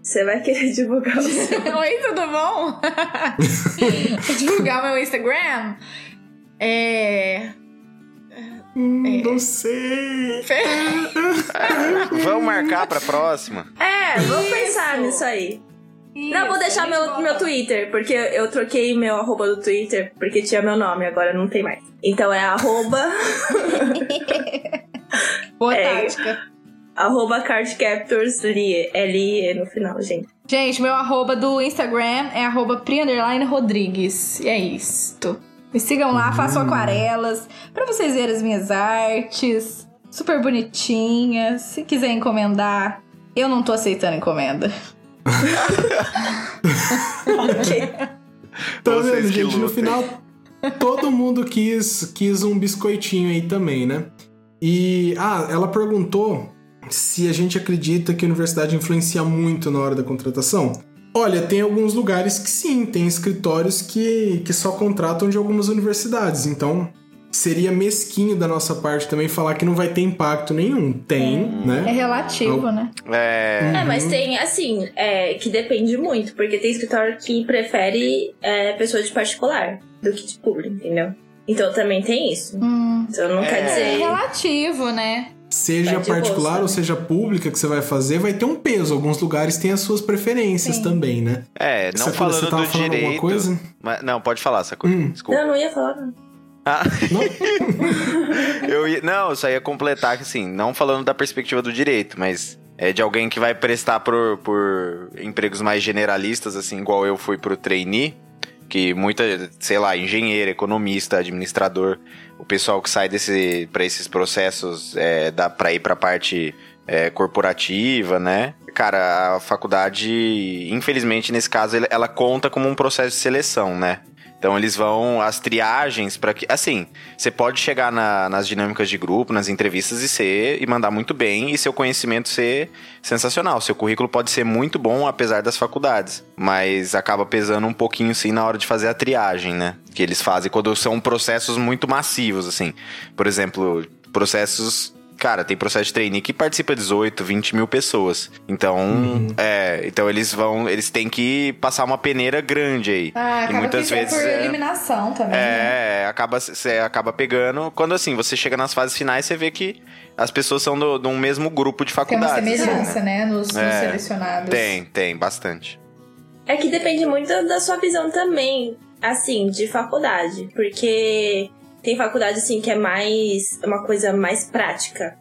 Você vai querer divulgar o seu. [laughs] Oi, tudo bom? [laughs] Divulgar meu Instagram? É. Hum, Não sei. [laughs] Vamos marcar pra próxima. É, vamos Isso. pensar nisso aí. Não, vou Isso, deixar meu, meu Twitter, porque eu, eu troquei meu arroba do Twitter, porque tinha meu nome, agora não tem mais. Então é arroba, Boa É. tática. Arroba cardcaptorslie, L-I-E no final, gente. Gente, meu arroba do Instagram é arroba Pri Rodrigues. E é isto. Me sigam lá, façam aquarelas pra vocês verem as minhas artes. Super bonitinhas. Se quiser encomendar, eu não tô aceitando encomenda. [laughs] ok. Tá vendo, que gente? No final, todo mundo quis, quis um biscoitinho aí também, né? E, ah, ela perguntou se a gente acredita que a universidade influencia muito na hora da contratação. Olha, tem alguns lugares que sim, tem escritórios que, que só contratam de algumas universidades, então seria mesquinho da nossa parte também falar que não vai ter impacto nenhum. Tem, É né? relativo, né? É. É, mas tem, assim, é, que depende muito, porque tem escritório que prefere é, pessoa de particular do que de público, entendeu? Então também tem isso. Hum. Então não quer É. É dizer. relativo, né? Seja particular ou seja pública que você vai fazer, vai ter um peso. Alguns lugares têm as suas preferências Sim. também, né? É, não Sakura, falando você tava do falando direito. coisa? Mas- não, pode falar, Sakura. Hum. Desculpa. Não, não ia falar, não. Ah, Não? [laughs] eu ia, não, eu só ia completar que assim, não falando da perspectiva do direito, mas é de alguém que vai prestar por, por empregos mais generalistas, assim, igual eu fui pro trainee, que muita, sei lá, engenheiro, economista, administrador, o pessoal que sai desse para esses processos é, dá para ir para parte é, corporativa, né? Cara, a faculdade, infelizmente nesse caso, ela conta como um processo de seleção, né? Então eles vão as triagens para que assim, você pode chegar na, nas dinâmicas de grupo, nas entrevistas e ser e mandar muito bem e seu conhecimento ser sensacional. Seu currículo pode ser muito bom apesar das faculdades, mas acaba pesando um pouquinho sim na hora de fazer a triagem, né? Que eles fazem quando são processos muito massivos assim. Por exemplo, processos cara, tem processo de trainee que participa 18, 20 mil pessoas. Então, uhum. é, então eles vão, eles têm que passar uma peneira grande aí. Ah, e muitas vezes por é, eliminação também. É, né? acaba você acaba pegando, quando assim, você chega nas fases finais, você vê que as pessoas são do, de um mesmo grupo de faculdade. Tem uma semelhança, né, nos, nos é, selecionados. Tem, tem, bastante. É que depende muito da sua visão também, assim, de faculdade, porque tem faculdade, assim, que é mais. É uma coisa mais prática.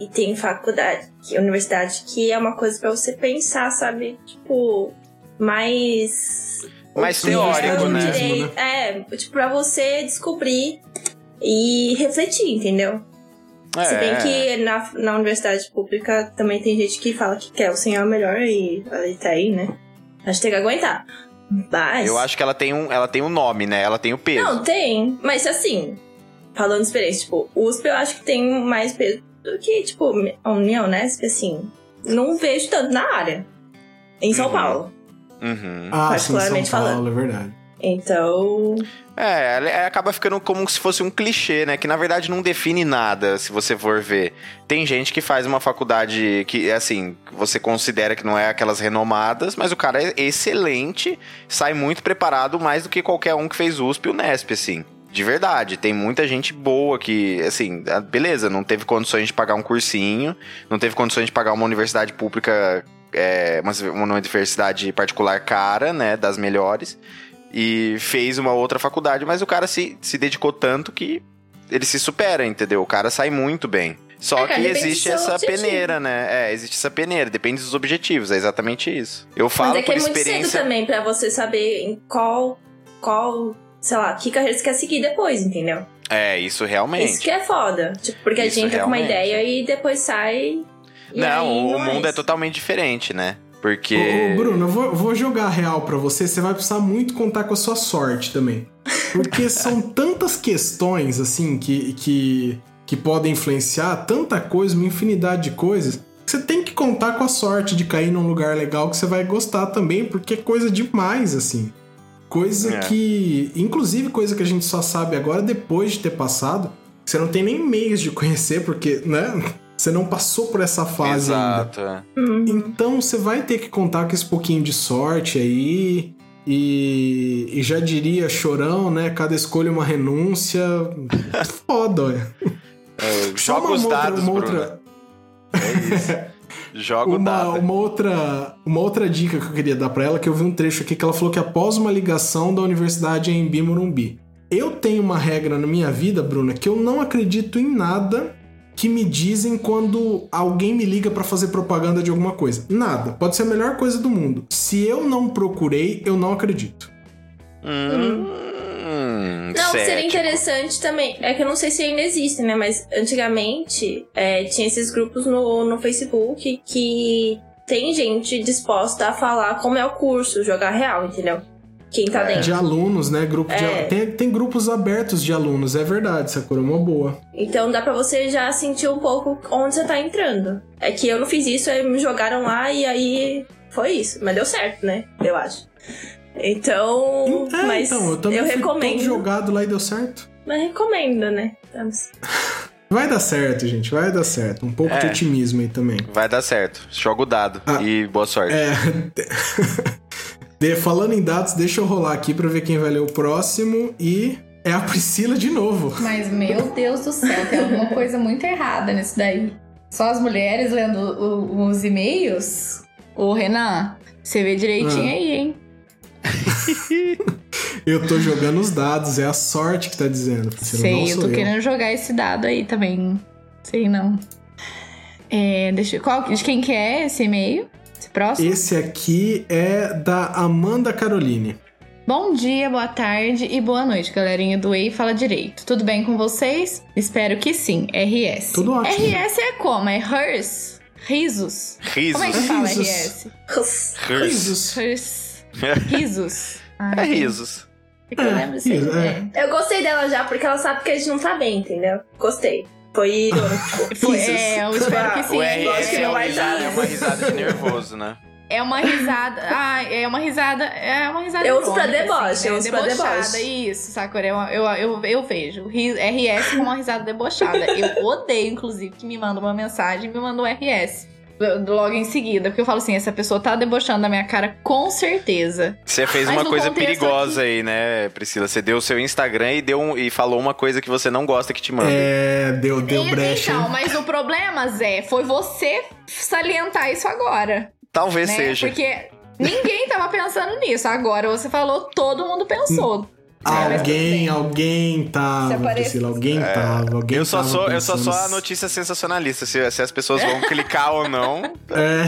E tem faculdade, que, universidade, que é uma coisa para você pensar, sabe? Tipo, mais. Mais teórico, né? Direito, é, tipo, pra você descobrir e refletir, entendeu? É. Se bem que na, na universidade pública também tem gente que fala que quer o senhor melhor e tá aí, né? A gente tem que aguentar. Mas... Eu acho que ela tem, um, ela tem um nome, né? Ela tem o peso. Não, tem. Mas assim, falando de experiência, tipo, USP eu acho que tem mais peso do que, tipo, a União, né? Assim, não vejo tanto na área. Em São uhum. Paulo. Uhum. Ah, particularmente sim, São Paulo, falando. é verdade. Então. É, acaba ficando como se fosse um clichê, né? Que na verdade não define nada, se você for ver. Tem gente que faz uma faculdade que, assim, você considera que não é aquelas renomadas, mas o cara é excelente, sai muito preparado mais do que qualquer um que fez USP ou Nesp, assim. De verdade, tem muita gente boa que, assim, ah, beleza, não teve condições de pagar um cursinho, não teve condições de pagar uma universidade pública, é, uma, uma universidade particular cara, né, das melhores, e fez uma outra faculdade, mas o cara se, se dedicou tanto que ele se supera, entendeu? O cara sai muito bem. Só é, que existe essa objetivo. peneira, né? É, existe essa peneira, depende dos objetivos, é exatamente isso. Eu falo Mas é que por é experiência... muito cedo também para você saber em qual qual sei lá, que carreira você quer seguir depois, entendeu? É, isso realmente. Isso que é foda. Tipo, porque isso a gente entra com uma ideia e depois sai. E não, o, mundo é totalmente diferente, né? Porque. Ô, Bruno, eu vou, vou jogar real para você. Você vai precisar muito contar com a sua sorte também. Porque [laughs] são tantas questões, assim, que, que, que podem influenciar, tanta coisa, uma infinidade de coisas. Você tem que contar com a sorte de cair num lugar legal que você vai gostar também, porque é coisa demais, assim. Coisa é. que. Inclusive, coisa que a gente só sabe agora depois de ter passado. Você não tem nem meios de conhecer, porque, né? Você não passou por essa fase Exato, ainda. É. Uhum. Então você vai ter que contar com esse pouquinho de sorte aí. E, e já diria chorão, né? Cada escolha é uma renúncia. [laughs] Foda, olha. É, joga os dados, uma outra... É isso. Joga uma, uma outra Uma outra dica que eu queria dar para ela, que eu vi um trecho aqui que ela falou que após uma ligação da universidade em Bimorumbi. Eu tenho uma regra na minha vida, Bruna, que eu não acredito em nada que me dizem quando alguém me liga para fazer propaganda de alguma coisa. Nada. Pode ser a melhor coisa do mundo. Se eu não procurei, eu não acredito. Hum. Não, cético. seria interessante também. É que eu não sei se ainda existe, né? Mas antigamente é, tinha esses grupos no, no Facebook que tem gente disposta a falar como é o curso, jogar real, entendeu? Quem tá é, dentro. De alunos, né? Grupo é. de, tem, tem grupos abertos de alunos, é verdade, Sakura, é uma boa. Então dá pra você já sentir um pouco onde você tá entrando. É que eu não fiz isso, aí me jogaram lá e aí foi isso. Mas deu certo, né? Eu acho. Então, é, mas então, eu, também eu fui recomendo. Todo jogado lá e deu certo. Mas recomendo, né? Vamos. [laughs] Vai dar certo, gente, vai dar certo. Um pouco é, de otimismo aí também. Vai dar certo. Joga o dado ah, e boa sorte. É. [laughs] [laughs] de, falando em dados, deixa eu rolar aqui para ver quem vai ler o próximo e é a Priscila de novo. Mas meu Deus do céu, tem alguma coisa muito errada nisso daí. Só as mulheres lendo os e-mails? Ô, Renan, você vê direitinho ah. aí, hein? [laughs] eu tô jogando os dados, é a sorte que tá dizendo. Sei, eu tô eu. querendo jogar esse dado aí também. Sei não. É, deixa, qual, de quem que é esse e-mail? Esse próximo? Esse aqui é da Amanda Caroline. Bom dia, boa tarde e boa noite, galerinha do Ei Fala Direito. Tudo bem com vocês? Espero que sim. RS. Tudo ótimo. RS é como? É hers? Risos? Risos. Como é que fala RS? Risos. Risos. Risos. Ah, [laughs] é risos. É, eu lembro assim. É. Eu gostei dela já, porque ela sabe que a gente não tá bem, entendeu? Gostei. Foi irônico. [laughs] Foi, é, eu espero que sim. O RS é, uma risada, é uma risada de nervoso, né? É uma risada. Ah, é uma risada. É uma risada. Eu uso pra deboche, assim, eu uso pra deboche. Isso, Sakura. Eu, eu, eu, eu vejo. RS com uma risada debochada. Eu odeio, inclusive, que me manda uma mensagem e me manda um RS logo em seguida. Porque eu falo assim, essa pessoa tá debochando da minha cara com certeza. Você fez Mas uma coisa perigosa aqui... aí, né, Priscila? Você deu o seu Instagram e, deu um, e falou uma coisa que você não gosta que te manda. É, deu, deu brecha. Então, mas o problema, Zé, foi você salientar isso agora. Talvez né? seja. Porque ninguém tava pensando nisso. Agora você falou, todo mundo pensou. Alguém, alguém tava, Priscila, alguém é, tava, alguém eu só tava sou, Eu só sou a notícia sensacionalista, se, se as pessoas vão [laughs] clicar ou não. É.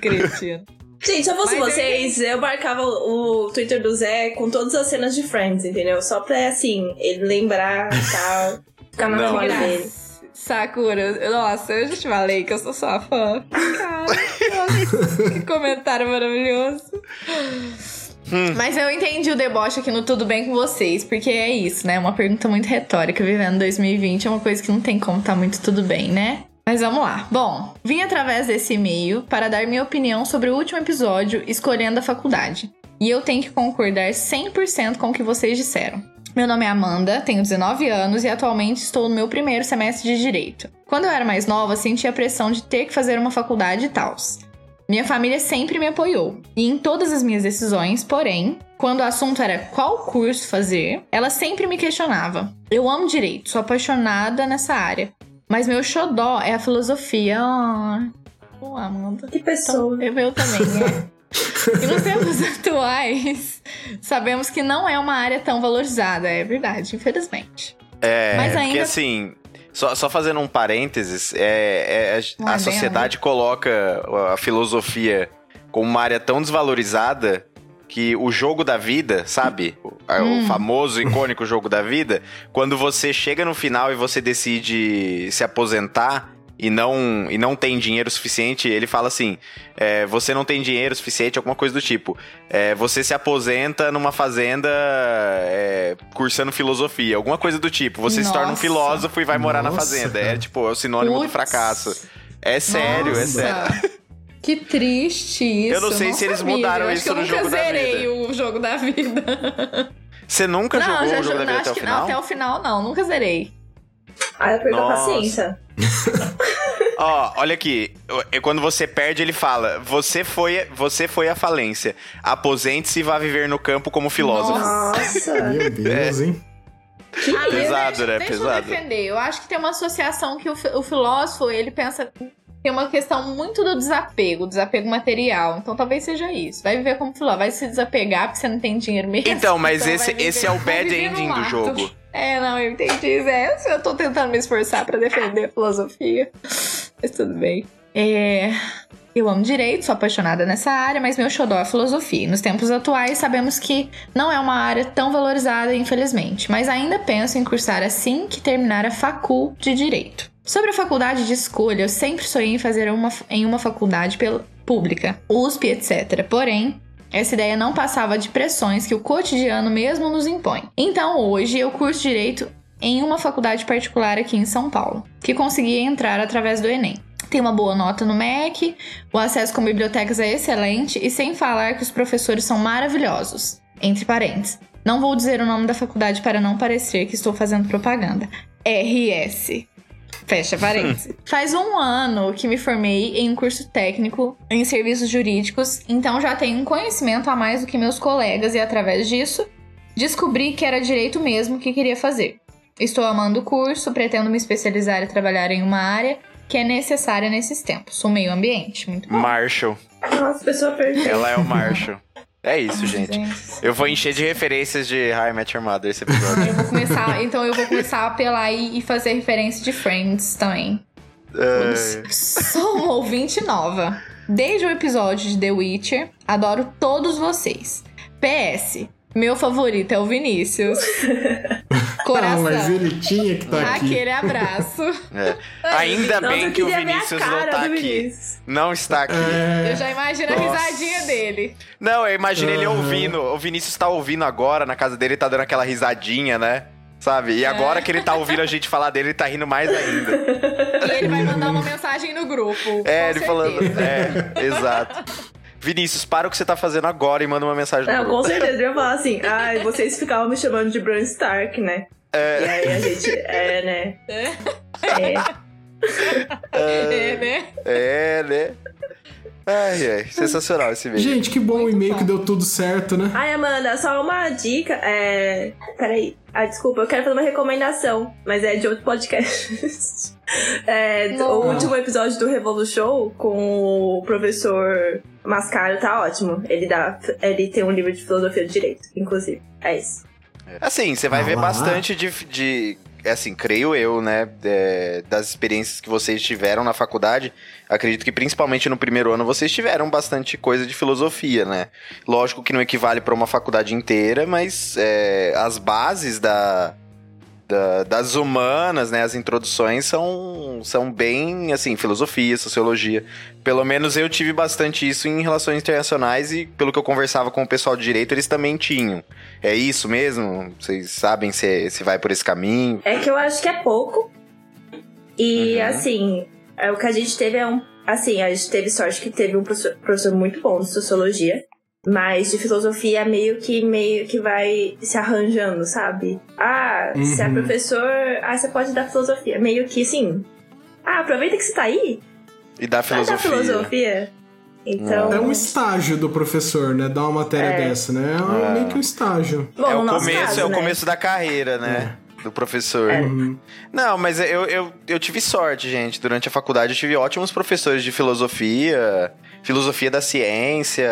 Cretino. Gente, se eu fosse Mas vocês, eu... eu marcava o Twitter do Zé com todas as cenas de Friends, entendeu? Só pra, assim, ele lembrar e [laughs] tal, ficar na memória dele. Sakura, nossa, eu já te falei que eu sou sua fã. Cara, nossa, que [laughs] comentário maravilhoso. Hum. Mas eu entendi o deboche aqui no Tudo Bem com Vocês, porque é isso, né? Uma pergunta muito retórica. Vivendo 2020 é uma coisa que não tem como tá muito tudo bem, né? Mas vamos lá. Bom, vim através desse e-mail para dar minha opinião sobre o último episódio escolhendo a faculdade. E eu tenho que concordar 100% com o que vocês disseram. Meu nome é Amanda, tenho 19 anos e atualmente estou no meu primeiro semestre de Direito. Quando eu era mais nova, sentia a pressão de ter que fazer uma faculdade e tals. Minha família sempre me apoiou, e em todas as minhas decisões, porém, quando o assunto era qual curso fazer, ela sempre me questionava. Eu amo direito, sou apaixonada nessa área, mas meu xodó é a filosofia. Oh, Amanda. Que pessoa. Então, eu também, né? [laughs] e nos tempos atuais, sabemos que não é uma área tão valorizada, é verdade, infelizmente. É, Mas ainda... porque assim, só, só fazendo um parênteses, é, é a, a sociedade coloca a filosofia como uma área tão desvalorizada que o jogo da vida, sabe? O, hum. o famoso, icônico jogo da vida, quando você chega no final e você decide se aposentar, e não, e não tem dinheiro suficiente, ele fala assim: é, você não tem dinheiro suficiente, alguma coisa do tipo. É, você se aposenta numa fazenda é, cursando filosofia, alguma coisa do tipo. Você Nossa. se torna um filósofo e vai morar Nossa. na fazenda. É tipo, é o sinônimo Puts. do fracasso. É sério, é Nossa. é sério. [laughs] Que triste isso. Eu não sei não se eles mudaram isso no jogo da vida. Eu nunca zerei o jogo da vida. Você nunca não, jogou o jogo da vida até o final? Não, até o final não, nunca zerei. Ah, eu perdi a paciência. [laughs] Ó, olha aqui. Quando você perde, ele fala: Você foi, você foi a falência. Aposente-se e vá viver no campo como filósofo. Nossa! [laughs] Meu Deus, é. hein? Que ah, pesado, né? Deixa pesado. eu defender. Eu acho que tem uma associação que o, o filósofo, ele pensa tem uma questão muito do desapego, desapego material. Então talvez seja isso. Vai viver como filósofo, vai se desapegar porque você não tem dinheiro mesmo. Então, mas então esse, esse é o bad ending do jogo. É, não, eu entendi. É, eu tô tentando me esforçar para defender a filosofia. Mas tudo bem. É. Eu amo direito, sou apaixonada nessa área, mas meu xodó é filosofia. Nos tempos atuais, sabemos que não é uma área tão valorizada, infelizmente, mas ainda penso em cursar assim que terminar a facul de direito. Sobre a faculdade de escolha, eu sempre sonhei em fazer uma, em uma faculdade pública, USP, etc. Porém, essa ideia não passava de pressões que o cotidiano mesmo nos impõe. Então hoje eu curso direito em uma faculdade particular aqui em São Paulo, que consegui entrar através do Enem. Tem uma boa nota no MEC, o acesso com bibliotecas é excelente e sem falar que os professores são maravilhosos. Entre parênteses. Não vou dizer o nome da faculdade para não parecer que estou fazendo propaganda. RS. Fecha parênteses. Faz um ano que me formei em um curso técnico em serviços jurídicos, então já tenho um conhecimento a mais do que meus colegas e através disso descobri que era direito mesmo que queria fazer. Estou amando o curso, pretendo me especializar e trabalhar em uma área que é necessária nesses tempos, o meio ambiente. Muito bom. Marshall. Nossa, pessoa perfeita. Ela é o Marshall. É isso, gente. Eu vou encher de referências de I Met Your Mother esse episódio. eu vou começar, então eu vou começar a apelar e fazer referência de Friends também. Sou uma ouvinte nova. Desde o episódio de The Witcher, adoro todos vocês. PS, Meu favorito é o Vinícius. [laughs] Coração. Não, mas ele tinha que estar tá aqui. Aquele abraço. É. Ainda bem que o Vinícius não tá aqui. Não está aqui. É... Eu já imagino Nossa. a risadinha dele. Não, eu imagino uhum. ele ouvindo. O Vinícius tá ouvindo agora, na casa dele, tá dando aquela risadinha, né? Sabe? E agora é. que ele tá ouvindo a gente falar dele, ele tá rindo mais ainda. E ele vai mandar uma mensagem no grupo. É, ele certeza. falando. É, exato. [laughs] Vinícius, para o que você tá fazendo agora e manda uma mensagem no Não, grupo. com certeza. Eu ia falar assim, [laughs] ai, ah, vocês ficavam me chamando de Bran Stark, né? É. E aí a gente, é, né? É. É. É, né? É, né? Ai, ai, sensacional esse vídeo. Gente, que bom o e-mail que deu tudo certo, né? Ai, Amanda, só uma dica. É. Peraí. Ah, desculpa, eu quero fazer uma recomendação, mas é de outro podcast. É, o último episódio do Revolution com o professor Mascaro tá ótimo. Ele, dá, ele tem um livro de filosofia do direito, inclusive. É isso. Assim, você vai ah, ver bastante de, de é assim, creio eu, né, é, das experiências que vocês tiveram na faculdade, acredito que principalmente no primeiro ano vocês tiveram bastante coisa de filosofia, né? Lógico que não equivale para uma faculdade inteira, mas é, as bases da, da, das humanas, né? As introduções são, são bem, assim, filosofia, sociologia. Pelo menos eu tive bastante isso em relações internacionais e pelo que eu conversava com o pessoal de direito, eles também tinham. É isso mesmo? Vocês sabem se, se vai por esse caminho? É que eu acho que é pouco. E, uhum. assim, é, o que a gente teve é um... Assim, a gente teve sorte que teve um professor, professor muito bom de sociologia. Mas de filosofia meio que meio que vai se arranjando, sabe? Ah, uhum. se é professor, ah, você pode dar filosofia. Meio que assim. Ah, aproveita que você tá aí. E dá filosofia. Dá filosofia. Então... É um estágio do professor, né? Dar uma matéria é. dessa, né? É, é, meio que um estágio. Bom, é o começo, caso, é o né? começo da carreira, né? É. Do professor. É. Uhum. Não, mas eu, eu, eu tive sorte, gente. Durante a faculdade eu tive ótimos professores de filosofia filosofia da ciência,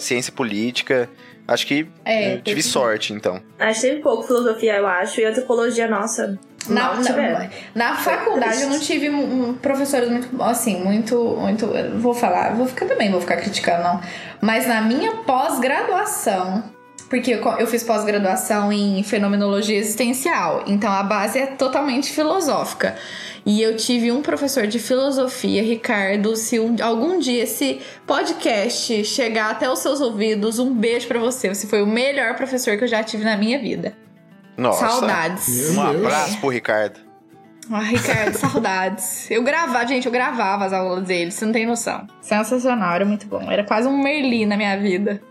ciência política. Acho que é, tive sorte, então. Acho que teve pouco filosofia, eu acho, e antropologia, nossa. Na, na, na faculdade eu não tive um, professores muito, assim, muito, muito. Vou falar, vou ficar também, vou ficar criticando, não. Mas na minha pós-graduação, porque eu, eu fiz pós-graduação em fenomenologia existencial, então a base é totalmente filosófica. E eu tive um professor de filosofia, Ricardo. Se um, algum dia esse podcast chegar até os seus ouvidos, um beijo para você. Você foi o melhor professor que eu já tive na minha vida. Nossa. Saudades. Um abraço pro Ricardo. Ah, Ricardo, [laughs] saudades. Eu gravava, gente, eu gravava as aulas dele, você não tem noção. Sensacional, era muito bom. Era quase um Merli na minha vida.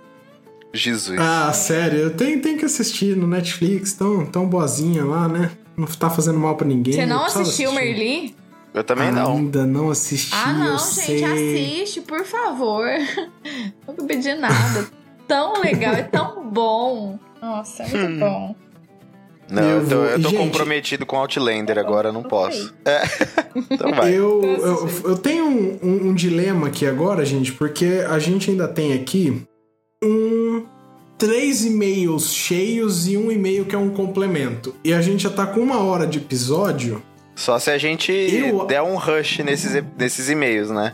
Jesus. Ah, sério, eu tenho, tenho que assistir no Netflix, tão, tão boazinha lá, né? Não tá fazendo mal para ninguém. Você não assistiu Merli? Eu também não. Ainda não assisti. Ah, não, eu gente, sei. assiste, por favor. [laughs] Não vou pedir nada. tão legal, é tão bom. Nossa, é muito hum. bom. Não, eu, tô, eu tô gente, comprometido com Outlander agora, não posso. É. [laughs] então vai. Eu, eu, eu tenho um, um, um dilema aqui agora, gente, porque a gente ainda tem aqui um três e-mails cheios e um e-mail que é um complemento. E a gente já tá com uma hora de episódio. Só se a gente eu... der um rush nesses, nesses e-mails, né?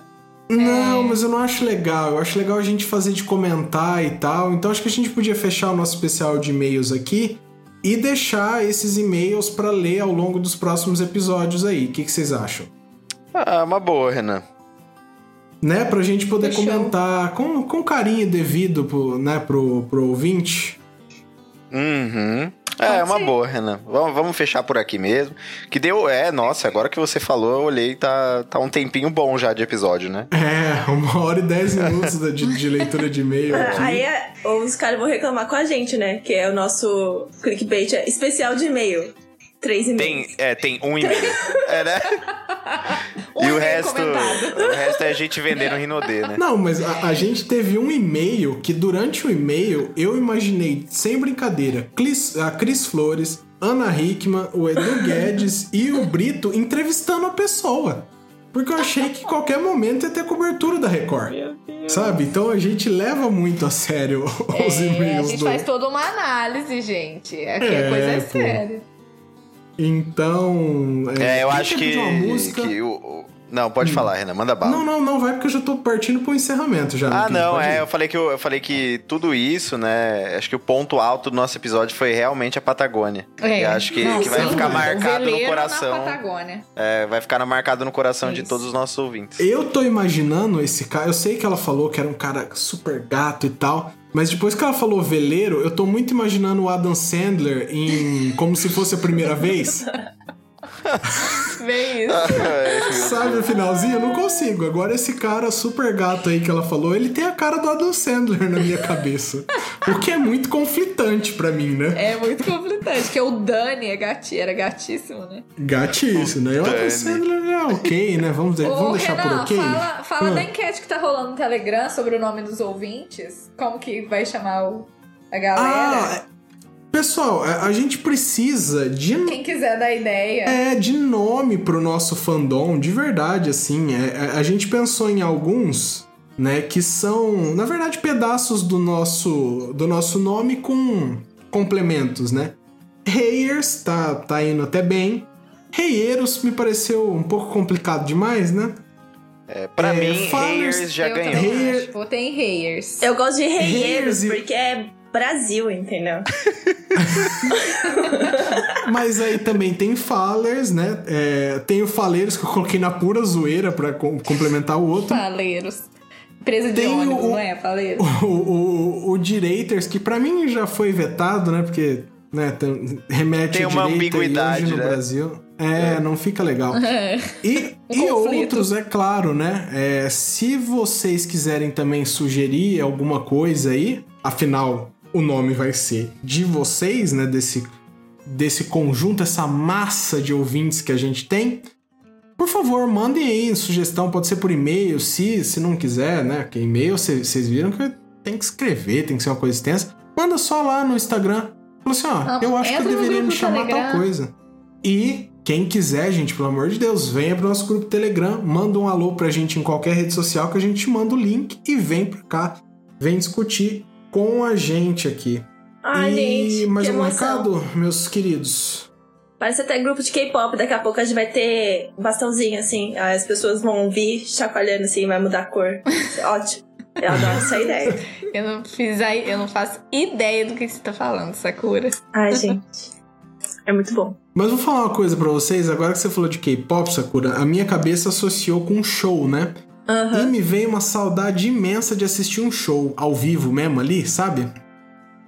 Não, mas eu não acho legal. Eu acho legal a gente fazer de comentar e tal. Então acho que a gente podia fechar o nosso especial de e-mails aqui e deixar esses e-mails para ler ao longo dos próximos episódios aí. O que, que vocês acham? Ah, uma boa, Renan né? Pra gente poder Fechou. comentar com, com carinho devido pro, né, pro, pro ouvinte. Uhum. É, é uma boa, Renan. Vamos, vamos fechar por aqui mesmo. Que deu. É, nossa, agora que você falou, eu olhei, tá, tá um tempinho bom já de episódio, né? É, uma hora e dez minutos de, de leitura de e-mail. Aqui. Aí é, os caras vão reclamar com a gente, né? Que é o nosso clickbait é especial de e-mail. Três e meio. Tem, é, tem um e meio. [laughs] é, né? [laughs] um e o resto, o resto é a gente vendendo Rinodê, né? Não, mas a, a, gente teve um e-mail que durante o e-mail eu imaginei, sem brincadeira, Clis, a Cris Flores, Ana Hickman, o Edu [laughs] Guedes e o Brito entrevistando a pessoa. Porque eu achei que qualquer momento ia ter cobertura da Record. Sabe? Então a gente leva muito a sério os é, e-mails. A gente do... faz toda uma análise, gente. Aqui é, a coisa é séria. Então. É, é eu acho que, que o, Não, pode hum. falar, Renan, manda bala. Não, não, não, vai porque eu já tô partindo pro encerramento já. Ah, não, é, eu falei, que eu, eu, falei que tudo isso, né, acho que o ponto alto do nosso episódio foi realmente a Patagônia. É. acho que, não, que vai ficar marcado no coração. Na Patagônia. É, vai ficar marcado no coração isso. de todos os nossos ouvintes. Eu tô imaginando esse cara, eu sei que ela falou que era um cara super gato e tal, mas depois que ela falou veleiro, eu tô muito imaginando o Adam Sandler em Como se fosse a primeira vez. [laughs] [laughs] Bem isso. Sabe o finalzinho? Eu não consigo. Agora esse cara super gato aí que ela falou, ele tem a cara do Adam Sandler na minha cabeça. o que é muito conflitante para mim, né? É muito conflitante, porque o Dani é gati, era gatíssimo, né? Gatíssimo, né? O Adam Sandler é ok, né? Vamos, vamos deixar Renan, por ok? Fala, fala hum. da enquete que tá rolando no Telegram sobre o nome dos ouvintes. Como que vai chamar o, a galera? Ah, Pessoal, a, gente precisa de. Quem quiser dar ideia. É, de nome pro nosso fandom, de verdade, assim. É, a, é, a gente pensou em alguns, né, que são, na verdade, pedaços do nosso, do nosso nome com complementos, né? Heiers tá, tá indo até bem. Reieiros me pareceu um pouco complicado demais, né? É, pra é, mim, Heiers já ganhou. Heier... Votei em Heiers. Eu gosto de Reieiros, porque é Brasil, entendeu? [laughs] Mas aí também tem Falers, né? É, tem o Faleiros que eu coloquei na pura zoeira pra complementar o outro. Faleiros. Empresa de tem ônibus, o, não é? Faleiros. O, o, o Direitors, que pra mim já foi vetado, né? Porque né, tem, remete tem uma ambiguidade no né? Brasil. É, é, não fica legal. É. [laughs] E, e outros, é claro, né? É, se vocês quiserem também sugerir alguma coisa aí, afinal, o nome vai ser de vocês, né? Desse, desse conjunto, essa massa de ouvintes que a gente tem. Por favor, mandem aí sugestão, pode ser por e-mail, se, se não quiser, né? Porque e-mail vocês viram que tem que escrever, tem que ser uma coisa extensa. Manda só lá no Instagram. Fala assim, ó, eu acho que deveria me chamar tal coisa. E quem quiser, gente, pelo amor de Deus, venha pro nosso grupo Telegram, manda um alô pra gente em qualquer rede social que a gente manda o link e vem pra cá. Vem discutir com a gente aqui. Ai, e gente, mais um recado, meus queridos. Parece até grupo de K-pop, daqui a pouco a gente vai ter um bastãozinho assim, as pessoas vão vir chacoalhando assim, vai mudar a cor. Ótimo. Eu adoro essa ideia. [laughs] eu não fiz aí, eu não faço ideia do que você tá falando, Sakura. Ai, gente. É muito bom. Mas vou falar uma coisa para vocês, agora que você falou de K-pop, Sakura, a minha cabeça associou com um show, né? Uhum. E me veio uma saudade imensa de assistir um show ao vivo mesmo ali, sabe?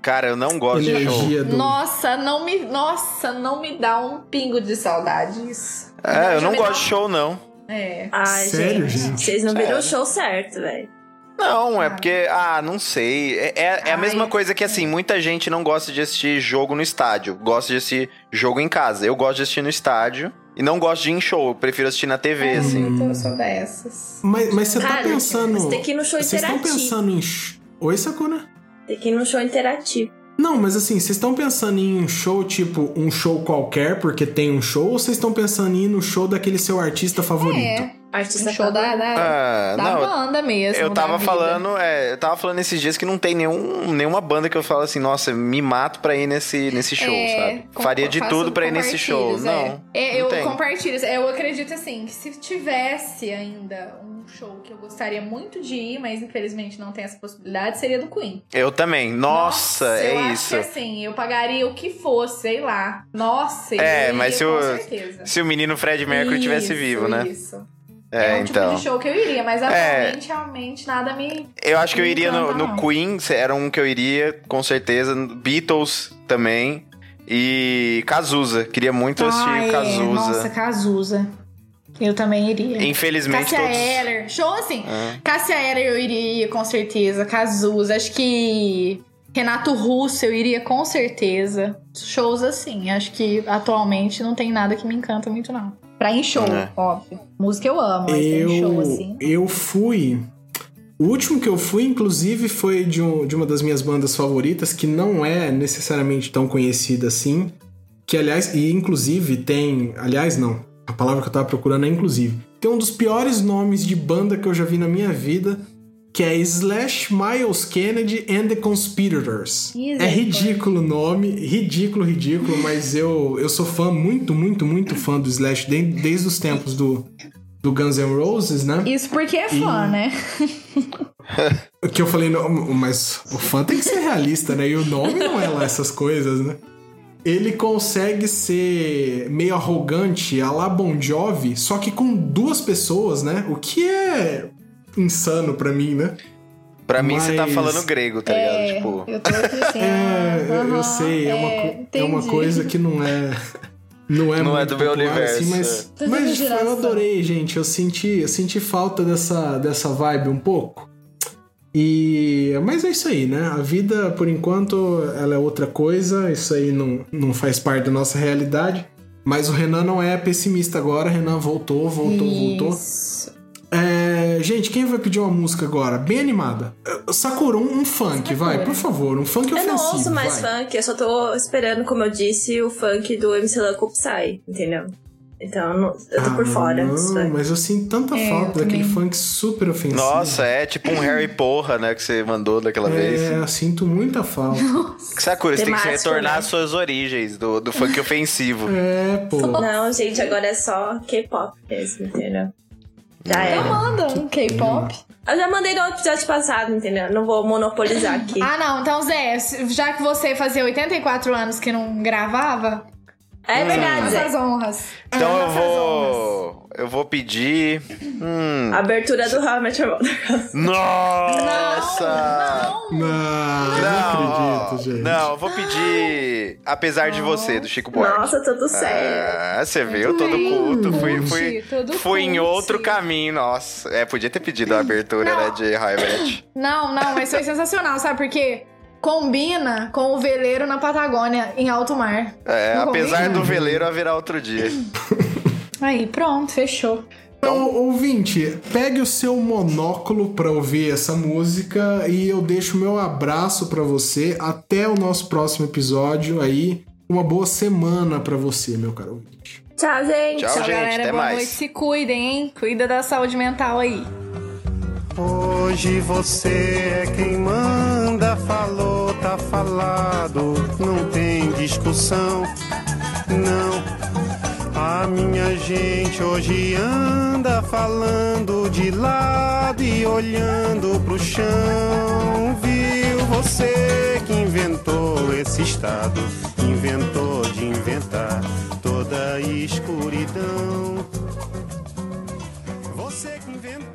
Cara, eu não gosto Energia de show. Do... Nossa, não me, nossa, não me dá um pingo de saudade isso. É, eu não gosto de show não. É. Ai, Sério, gente? gente? Vocês não viram o show certo, velho. Não, é porque, ah, não sei. É, é, é a mesma coisa que, assim, muita gente não gosta de assistir jogo no estádio. Gosta de assistir jogo em casa. Eu gosto de assistir no estádio. E não gosto de ir em show, eu prefiro assistir na TV, é, assim. Eu sou dessas. Mas, mas você tá pensando. Você tem que ir no show interativo. Vocês estão pensando em. Oi, Sakura? Tem que ir no show interativo. Não, mas assim, vocês estão pensando em um show tipo um show qualquer porque tem um show ou vocês estão pensando em ir no show daquele seu artista favorito? É. Artista show da, da, ah, da não, banda mesmo. Eu tava falando, é, eu tava falando esses dias que não tem nenhum, nenhuma banda que eu falo assim, nossa, me mato pra ir nesse, nesse show, é, sabe? Faria de tudo pra ir nesse show. É. Não. É, eu não compartilho. Eu acredito assim, que se tivesse ainda um show que eu gostaria muito de ir, mas infelizmente não tem essa possibilidade, seria do Queen. Eu também. Nossa, nossa é eu isso. Acho que, assim, eu pagaria o que fosse, sei lá. Nossa, é, mas se o, se o menino Fred Mercury tivesse vivo, né? Isso. É, é um então. tipo de show que eu iria, mas é. atualmente é. realmente nada me. Eu acho que eu iria no, no Queen, era um que eu iria, com certeza. Beatles também. E Cazuza. Queria muito assistir ah, é. Cazuza. Nossa, Cazuza. Eu também iria. Infelizmente. Cássia todos... Eller. Show assim. Ah. Cássia Eller eu iria, com certeza. Cazuza. Acho que. Renato Russo eu iria com certeza. Shows assim. Acho que atualmente não tem nada que me encanta muito, não. Pra ir em show, é. óbvio. Música eu amo, mas eu, em show, assim. Eu fui. O último que eu fui, inclusive, foi de, um, de uma das minhas bandas favoritas, que não é necessariamente tão conhecida assim. Que, aliás, e inclusive tem. Aliás, não. A palavra que eu tava procurando é inclusive. Tem um dos piores nomes de banda que eu já vi na minha vida, que é Slash Miles Kennedy and the Conspirators. é ridículo o nome, ridículo, ridículo, mas eu, eu sou fã, muito, muito, muito fã do Slash desde, desde os tempos do, do Guns N' Roses, né? Isso porque é fã, e... né? [laughs] que eu falei, não, mas o fã tem que ser realista, né? E o nome não é lá essas coisas, né? Ele consegue ser meio arrogante, a la Bon Jovi, só que com duas pessoas, né? O que é insano para mim, né? Pra mim, você tá falando grego, tá ligado? É, tipo... Eu tô aqui assim, [laughs] é, uhum, eu sei, é, é, uma, é uma coisa que não é. Não é, não é do meu universo. Assim, mas, mas eu adorei, gente. Eu senti, eu senti falta dessa, dessa vibe um pouco. E mas é isso aí, né? A vida, por enquanto, ela é outra coisa. Isso aí não, não faz parte da nossa realidade. Mas o Renan não é pessimista agora. Renan voltou, voltou, isso. voltou. É, gente, quem vai pedir uma música agora? Bem animada. Sakura, um, um funk, Sakura. vai, por favor. Um funk ofensivo. Eu não ouço mais vai. funk, eu só tô esperando, como eu disse, o funk do MC Lan Psy, entendeu? Então, eu, não, eu tô ah, por fora. Não, mas eu sinto tanta é, falta daquele funk super ofensivo. Nossa, é tipo um Harry Porra, né, que você mandou daquela é, vez. É, sinto muita falta. [laughs] Sakura, você tem que retornar né? às suas origens do, do funk [laughs] ofensivo. É, pô. Não, gente, agora é só K-pop mesmo, entendeu? Já era. Eu mando um K-pop. Eu já mandei no episódio passado, entendeu? Não vou monopolizar aqui. ah, não. Então, Zé, já que você fazia 84 anos que não gravava, é verdade. Nossas honras. Então eu vou. Eu vou pedir. Hum. Abertura do How I Met Your Mother. Nossa! Não, não, não, não acredito, gente. Não, eu vou pedir Apesar de Você, do Chico Buarque. Nossa, tudo certo. Ah, você viu? Todo culto. Fui, fui, fui em outro caminho, nossa. É, podia ter pedido a abertura, né, de How I Met. Não, não, mas foi sensacional, sabe por quê? Combina com o veleiro na Patagônia, em alto mar. É, Não apesar combina? do veleiro haverá outro dia. [laughs] Aí, pronto, fechou. Então, ouvinte, pegue o seu monóculo para ouvir essa música e eu deixo meu abraço para você. Até o nosso próximo episódio aí. Uma boa semana para você, meu caro ouvinte. Tchau, gente. Tchau, Tchau gente. galera. Até boa mais. noite. Se cuidem, hein? Cuida da saúde mental aí. Hoje você é quem manda, falou, tá falado, não tem discussão, não. A minha gente hoje anda falando de lado e olhando pro chão. Viu você que inventou esse estado, inventou de inventar toda a escuridão. Você que inventou.